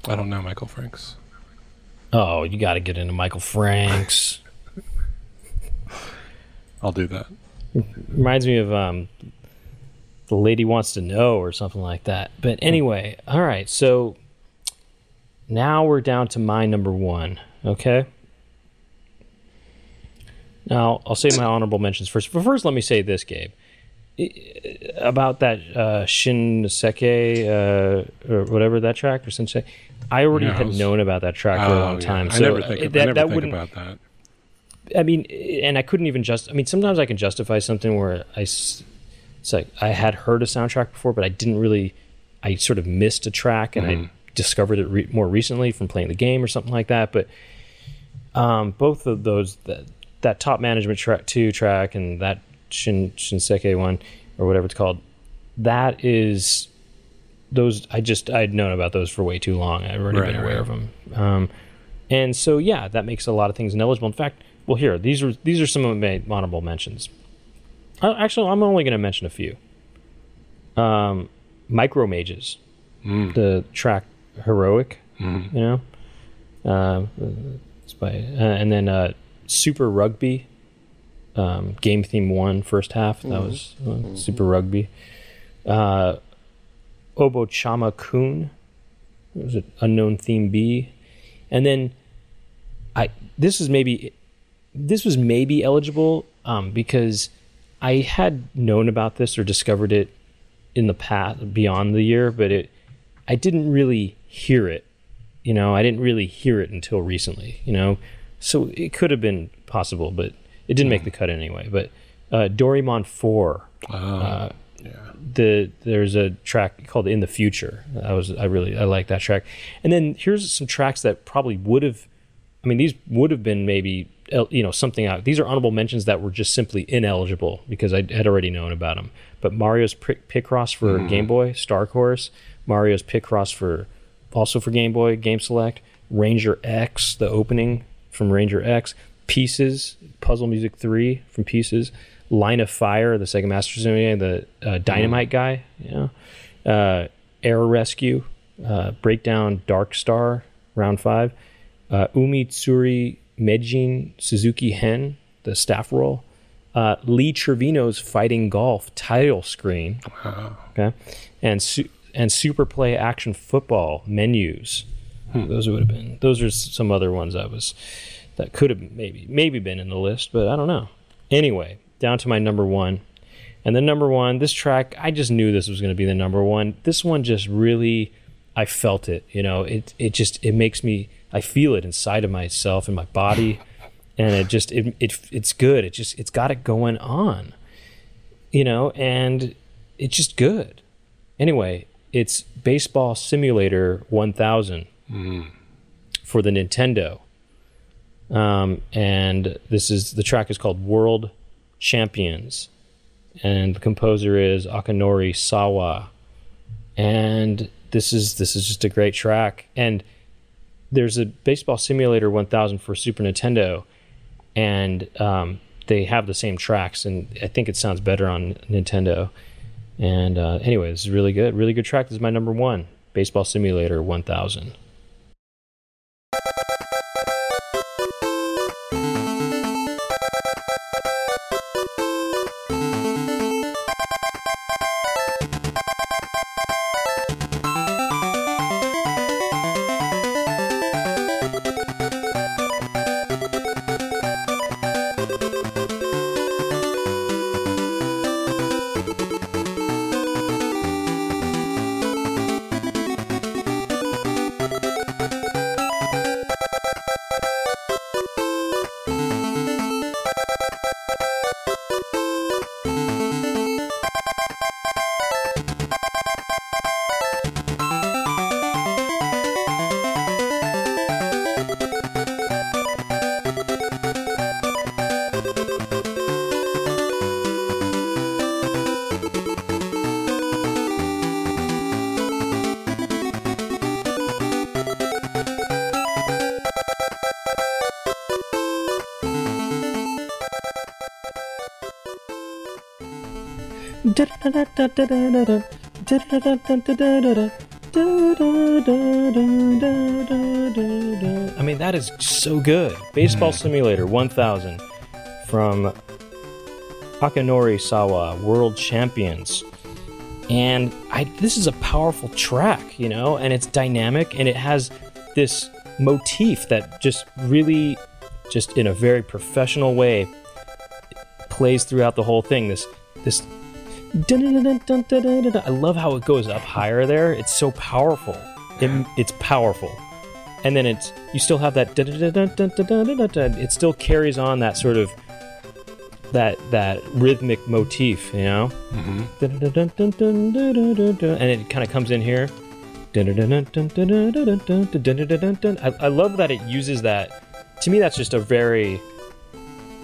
C: I don't know Michael Franks.
A: Oh, you got to get into Michael Franks.
C: I'll do that.
A: Reminds me of um, the lady wants to know or something like that. But anyway, all right. So now we're down to my number one. Okay. Now I'll say my honorable mentions first. But first, let me say this, Gabe, about that uh, Shinseki uh, or whatever that track or Shinseki. I already
C: Yeah, I
A: had
C: was-
A: known about that track for a
C: Oh,
A: long
C: yeah.
A: time.
C: I
A: so
C: never think, of,
A: that,
C: I never
A: that
C: think about that.
A: I mean, and I couldn't even just. I mean, sometimes I can justify something where I, it's like I had heard a soundtrack before, but I didn't really. I sort of missed a track, and I discovered it re- more recently from playing the game or something like that. But um, both of those, that, that top management track two track and that Shin Shinseki one or whatever it's called, that is those. I just I'd known about those for way too long. I've already
C: Right,
A: been aware
C: right.
A: of them. Um, and so, yeah, that makes a lot of things ineligible. In fact, well, here these are these are some of my honorable mentions. Uh, actually, I'm only going to mention a few. Um, Micro Mages,
C: Mm.
A: the track "Heroic,"
C: Mhm.
A: you know, it's by, uh, and then uh, Super Rugby, um, game theme one first half. That was uh, Super Rugby. Uh, Obo Chama Kun, was an unknown theme B, and then I this was maybe this was maybe eligible um, because I had known about this or discovered it in the past beyond the year, but it I didn't really hear it. You know, I didn't really hear it until recently. You know, so it could have been possible, but it didn't make the cut anyway. But uh, Doraemon Four,
C: Oh,
A: uh,
C: yeah.
A: the there's a track called "In the Future." I was I really I like that track. And then here's some tracks that probably would have, I mean, these would have been maybe you know something out. These are honorable mentions that were just simply ineligible because I had already known about them. But Mario's Pic- Picross for Game Boy, Star Course, Mario's Picross for also for Game Boy, Game Select, Ranger X, the opening from Ranger X, Pieces, Puzzle Music 3 from Pieces, Line of Fire, the Sega Master System, the uh, Dynamite guy, you know, uh, Air Rescue, uh, Breakdown Dark Star, round five, uh, Umi Tsuri Mejin Suzuki Hen, the staff roll, uh, Lee Trevino's Fighting Golf title screen,
C: Wow.
A: okay, and su- and Super Play Action Football menus. Hmm, those would have been. Those are some other ones I was that could have maybe maybe been in the list, but I don't know. Anyway, down to my number one, and the number one. This track, I just knew this was going to be the number one. This one just really, I felt it. You know, it it just it makes me. I feel it inside of myself and my body, and it just it, it it's good. It just it's got it going on. You know, and it's just good. Anyway, it's Baseball Simulator 1000 for the Nintendo. Um, and this is the track is called World Champions, and the composer is Akinori Sawa. And this is this is just a great track. And there's a Baseball Simulator 1000 for Super Nintendo, and um, they have the same tracks, and I think it sounds better on Nintendo. And uh, anyway, this is really good, really good track. This is my number one, Baseball Simulator 1000. I mean, that is so good. Baseball mm. Simulator 1000 from Akinori Sawa, World Champions. And I this is a powerful track, you know, and it's dynamic and it has this motif that just really just in a very professional way plays throughout the whole thing. This this I love how it goes up higher there. It's so powerful. It, it's powerful. And then it's you still have that it still carries on that sort of that that rhythmic motif, you know? And it kind of comes in here. I, I love that it uses that. To me, that's just a very.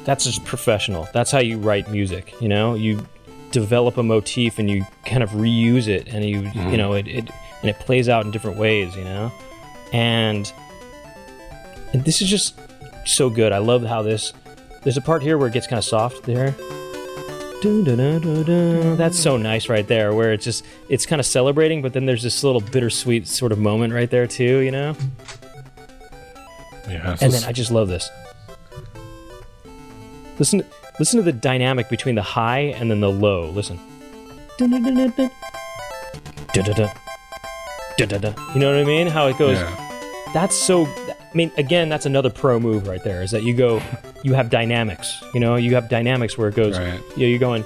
A: That's just professional. That's how you write music. You know, you develop a motif and you kind of reuse it, and you you mm-hmm. know it, it and it plays out in different ways. You know, and and this is just so good. I love how this. There's a part here where it gets kind of soft there. That's so nice right there, where it's just it's kind of celebrating, but then there's this little bittersweet sort of moment right there too, you know.
C: Yeah.
A: And then I just love this. Listen, listen to the dynamic between the high and then the low. Listen. You know what I mean? How it goes.
C: yeah.
A: That's so. I mean, again, that's another pro move right there. Is that you go, you have dynamics. You know, you have dynamics where it goes.
C: Right.
A: You know, you're going,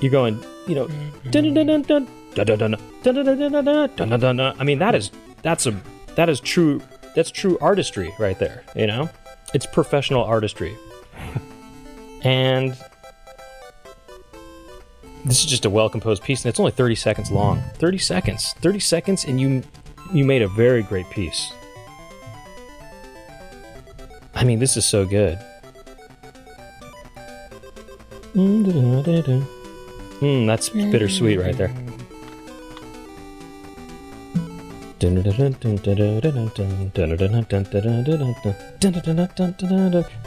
A: you're going. You know, dun dun dun dun dun dun dun dun dun dun dun dun dun dun dun dun. I mean, that is that's a that is true. That's true artistry right there. You know, it's professional artistry. and this is just a well composed piece, and it's only 30 seconds long. 30 seconds. 30 seconds, and you you made a very great piece. I mean, this is so good. Mm, that's bittersweet right there.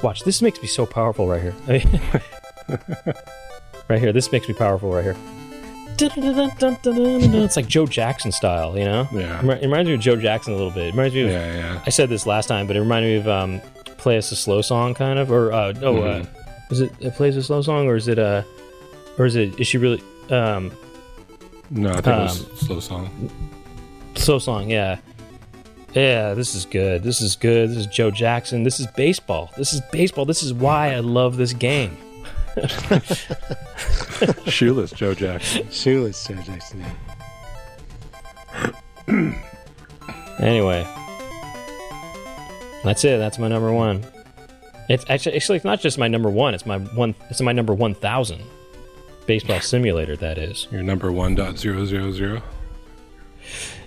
A: Watch, this makes me so powerful right here. right here, this makes me powerful right here. It's like Joe Jackson style, you know?
C: Yeah.
A: It reminds me of Joe Jackson a little bit. It reminds me of
C: Yeah, yeah.
A: I said this last time, but it reminded me of um, "Play Us a Slow Song" kind of, or uh, no, uh, is it it plays a slow song, or is it uh, or is it is she really um,
C: No, I think it was
A: Um,
C: slow song.
A: Slow song? Yeah, yeah. This is good. This is good. This is Joe Jackson. This is baseball. This is baseball. This is why I love this game.
C: Shoeless Joe Jackson.
B: Shoeless Joe Jackson. yeah.
A: Anyway, that's it. That's my number one. It's actually actually it's not just my number one. It's my one. It's my number one thousand. Baseball simulator. That is.
C: Your number one dot zero zero zero.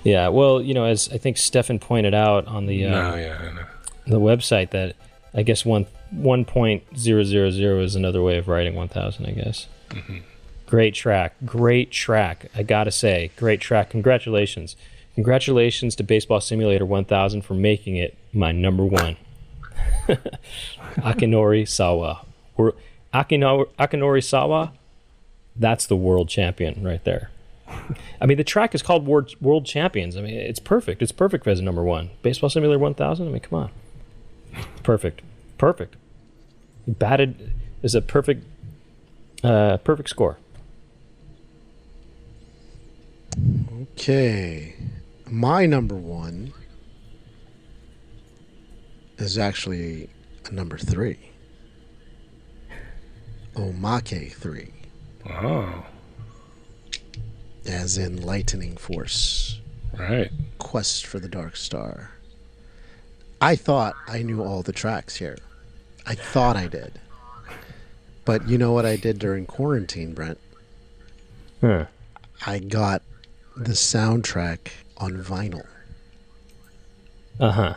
A: Yeah, well, you know, as I think Stefan pointed out on the uh,
C: No, yeah,
A: the website that I guess one one point zero zero zero is another way of writing one thousand. I guess. Great track, great track. I gotta say, great track. Congratulations, congratulations to Baseball Simulator 1000 for making it my number one. Akinori Sawa, Akinori, Akinori Sawa, that's the world champion right there. I mean, the track is called World, world Champions. I mean, it's perfect. It's perfect as a number one. Baseball Simulator 1000. I mean, come on, perfect, perfect. Batted is a perfect, uh, perfect score.
B: Okay. My number one is actually a number three. Omake 3,
C: Oh,
B: as in lightning force.
C: right.
B: Quest for the Dark Star. I thought I knew all the tracks here. I thought I did. But you know what I did during quarantine, Brent?
A: Huh.
B: I got the soundtrack on vinyl.
A: Uh huh.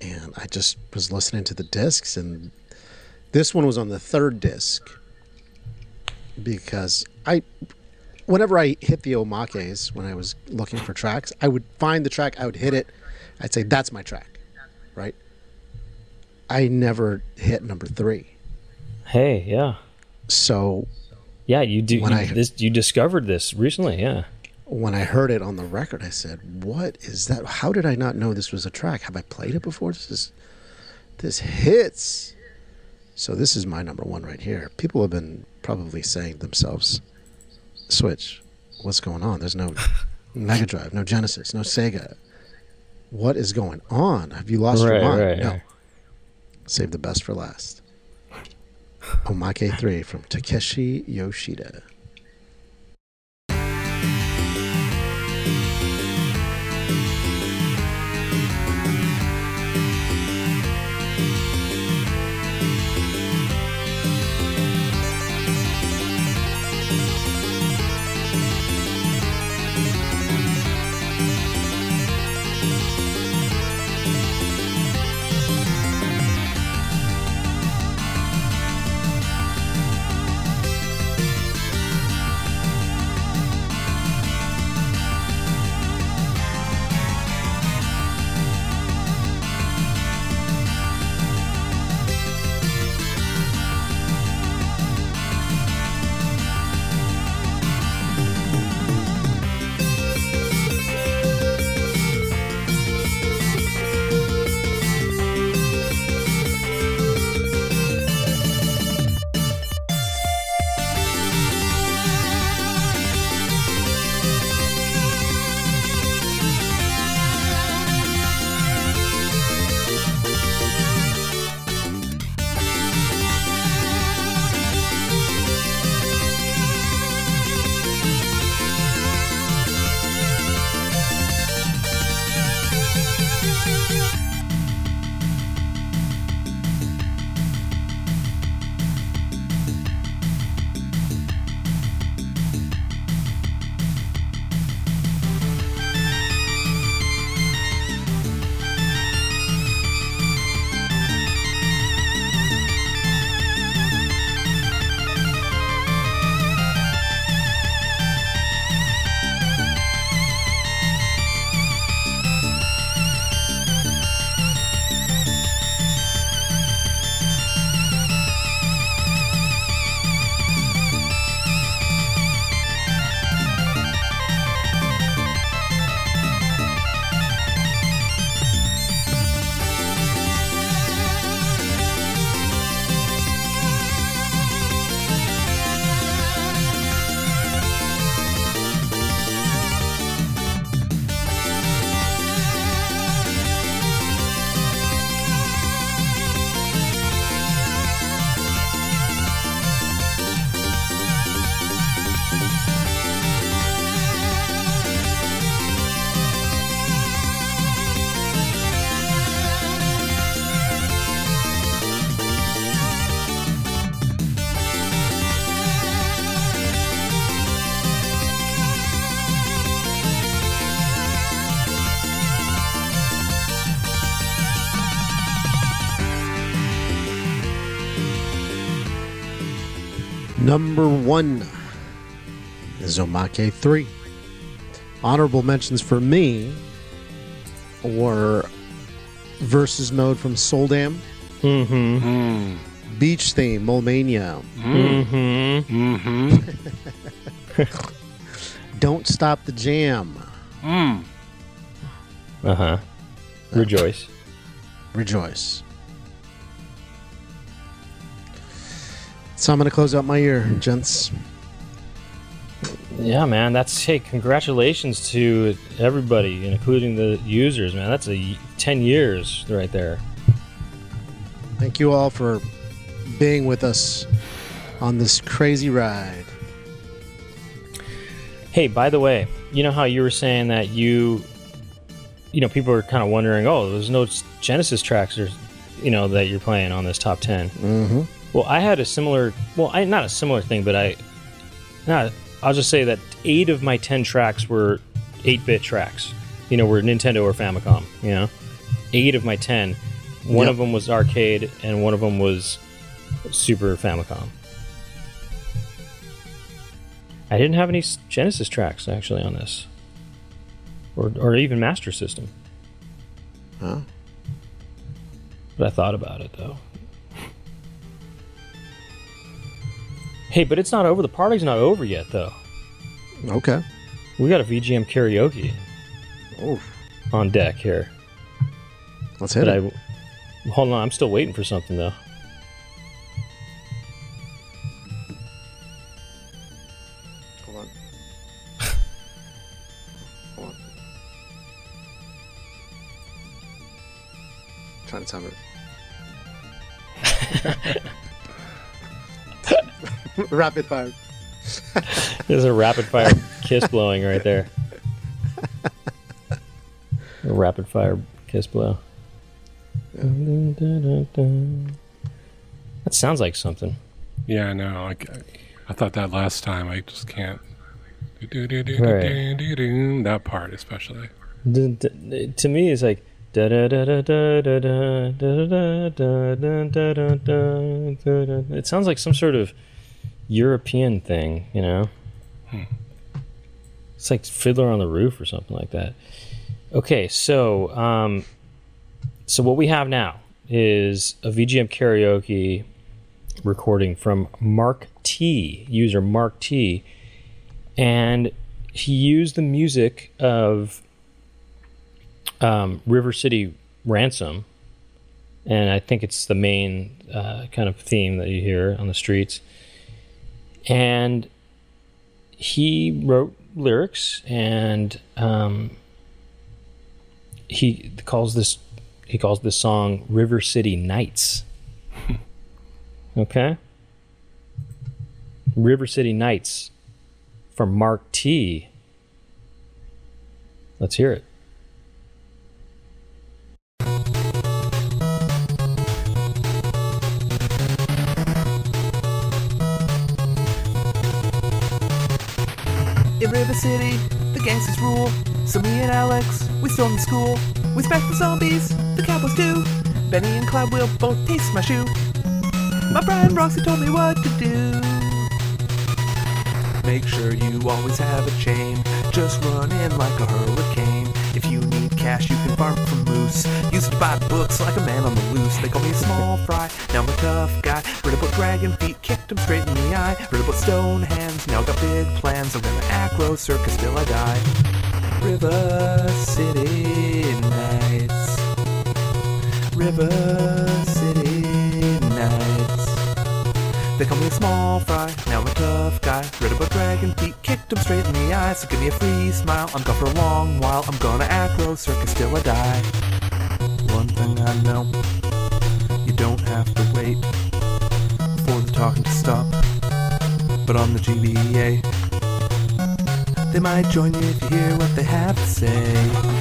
B: and I just was listening to the discs, and this one was on the third disc because I, whenever I hit the omakes when I was looking for tracks, I would find the track, I would hit it, I'd say that's my track, right? I never hit number three,
A: Hey, yeah,
B: so
A: yeah. You do.
B: When
A: You,
B: I-
A: this, you discovered this recently, yeah.
B: when I heard it on the record, I said, "What is that? How did I not know this was a track? Have I played it before? This is this hits." So this is my number one right here. People have been probably saying themselves, "Switch, what's going on? There's no Mega Drive, no Genesis, no Sega. What is going on? Have you lost your mind?"
A: right,
B: no,
A: right.
B: save the best for last. Omake three from Takeshi Yoshida. Number one is Omake 3. Honorable mentions for me were Versus Mode from Soldam,
A: Mm-hmm.
C: Mm.
B: Beach Theme, Mole Mania,
A: Mm-hmm.
C: Mm-hmm.
B: Don't Stop the Jam,
C: Mm.
A: Uh-huh. Rejoice.
B: Rejoice. So I'm going to close out my year, gents.
A: Yeah, man. That's hey, congratulations to everybody, including the users, man. That's a ten years right there.
B: Thank you all for being with us on this crazy ride.
A: Hey, by the way, you know how you were saying that you, you know, people are kind of wondering, oh, there's no Genesis tracks or, you know, that you're playing on this top ten.
B: Mm-hmm.
A: Well, I had a similar, well, I not a similar thing, but I, not, I'll just say that eight of my ten tracks were eight-bit tracks. You know, were Nintendo or Famicom. You know, eight of my ten. One
B: Yep.
A: of them was arcade, and one of them was Super Famicom. I didn't have any Genesis tracks actually on this, or or even Master System.
B: Huh?
A: But I thought about it though. Hey, but it's not over. The party's not over yet, though.
B: Okay.
A: We got a VGM karaoke
B: Oh,
A: on deck here.
B: let's hit
A: But
B: it.
A: I hold on. I'm still waiting for something though.
B: Hold on. Hold on. Trying to time it. Rapid fire.
A: There's a rapid fire kiss blowing right there. A rapid fire kiss blow. Dun, dun, dun, dun. That sounds like something.
C: Yeah, I know. I, I thought that last time. I just can't.
A: Right.
C: That part, especially.
A: Dun, dun, To me, it's like. da da da da da da da da da da da da da da da da. It sounds like some sort of European thing, you know? It's like Fiddler on the Roof or something like that. Okay, so um, so what we have now is a VGM karaoke recording from Mark T, user Mark T, and he used the music of um, River City Ransom, and I think it's the main uh, kind of theme that you hear on the streets. And he wrote lyrics, and um, he calls this he calls this song River City Nights. okay, River City Nights from Mark T. Let's hear it.
E: River City, the gangsters rule. So me and Alex, we storm the school. We smack the zombies, the cowboys too. Benny and Clyde will both taste my shoe. My friend Roxy told me what to do. Make sure you always have a chain. Just run in like a hurricane. Cash, you can farm from moose. Used to buy books like a man on the loose. They call me a small fry. Now I'm a tough guy. Read about dragon feet, kicked him straight in the eye. Read about stone hands. Now got big plans. I'm gonna acro circus till I die. River City nights. River They call me a small fry, now I'm a tough guy. Read about dragon feet, kicked him straight in the eye. So give me a free smile, I'm gone for a long while. I'm gonna acro circus till I die. One thing I know, you don't have to wait for the talking to stop. But on the GBA, they might join you if you hear what they have to say.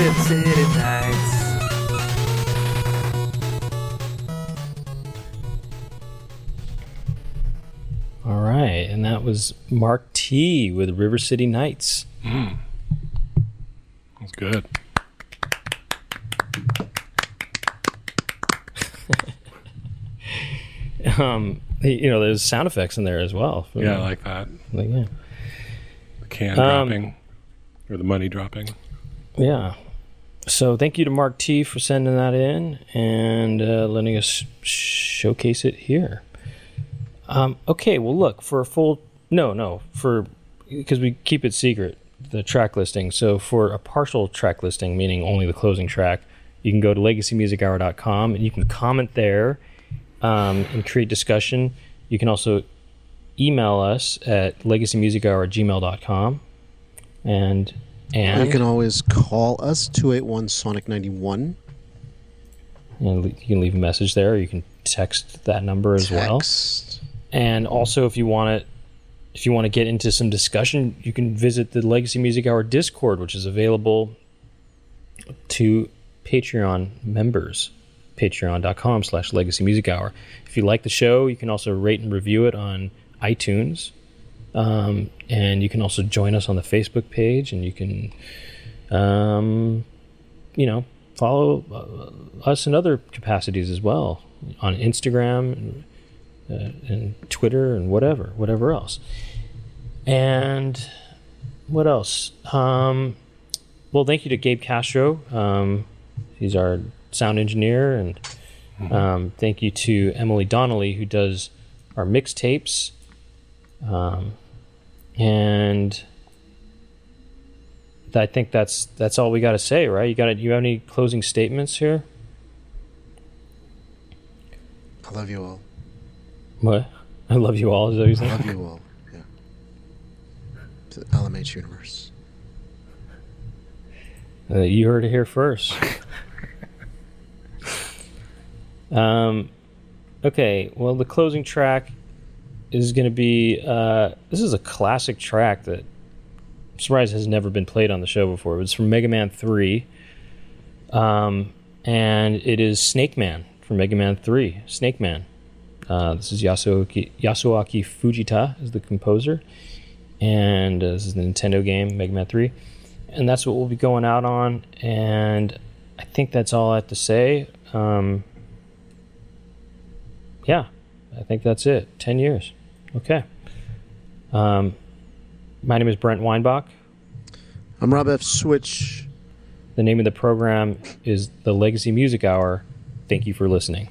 E: City Nights.
A: All right, and that was Mark T with River City Nights.
C: That's good.
A: Um, you know, there's sound effects in there as well.
C: Yeah, I like that.
A: Like, yeah.
C: The can
A: Um,
C: dropping or the money dropping.
A: Yeah. So thank you to Mark T for sending that in and uh, letting us showcase it here. Um, okay, well, look for a full no, no, for because we keep it secret the track listing. So for a partial track listing, meaning only the closing track, you can go to legacymusichour.com and you can comment there um, and create discussion. You can also email us at legacymusichour at gmail.com. And and
B: You can always call us 281 Sonic 91.
A: And you can leave a message there. Or you can text that number as well. And also, if you want to, if you want to get into some discussion, you can visit the Legacy Music Hour Discord, which is available to Patreon members. Patreon.com slash Legacy Music Hour. If you like the show, you can also rate and review it on iTunes. Um, and you can also join us on the Facebook page, and you can, um, you know, follow uh, us in other capacities as well on Instagram and, uh, and Twitter and whatever, whatever else. And what else? Um, well, thank you to Gabe Castro. Um, he's our sound engineer, and um, thank you to Emily Donnelly who does our mixtapes. Um, and I think that's that's all we got to say, right? You got to, you have any closing statements here?
B: I love you all.
A: What? I love you all. Is that what you
B: I love you all. Yeah. The LMH universe.
A: Uh, you heard it here first. um, okay. Well, the closing track is going to be. Uh, this is a classic track that I'm surprised has never been played on the show before. It's from Mega Man Three, um, and it is Snake Man from Mega Man Three. Snake Man. Uh, this is Yasuaki, Yasuaki Fujita is the composer, and uh, this is the Nintendo game Mega Man Three and that's what we'll be going out on. And I think that's all I have to say. Um, yeah, I think that's it. Ten years. Okay. Um, my name is Brent Weinbach.
B: I'm Rob F. Switch.
A: The name of the program is the Legacy Music Hour. Thank you for listening.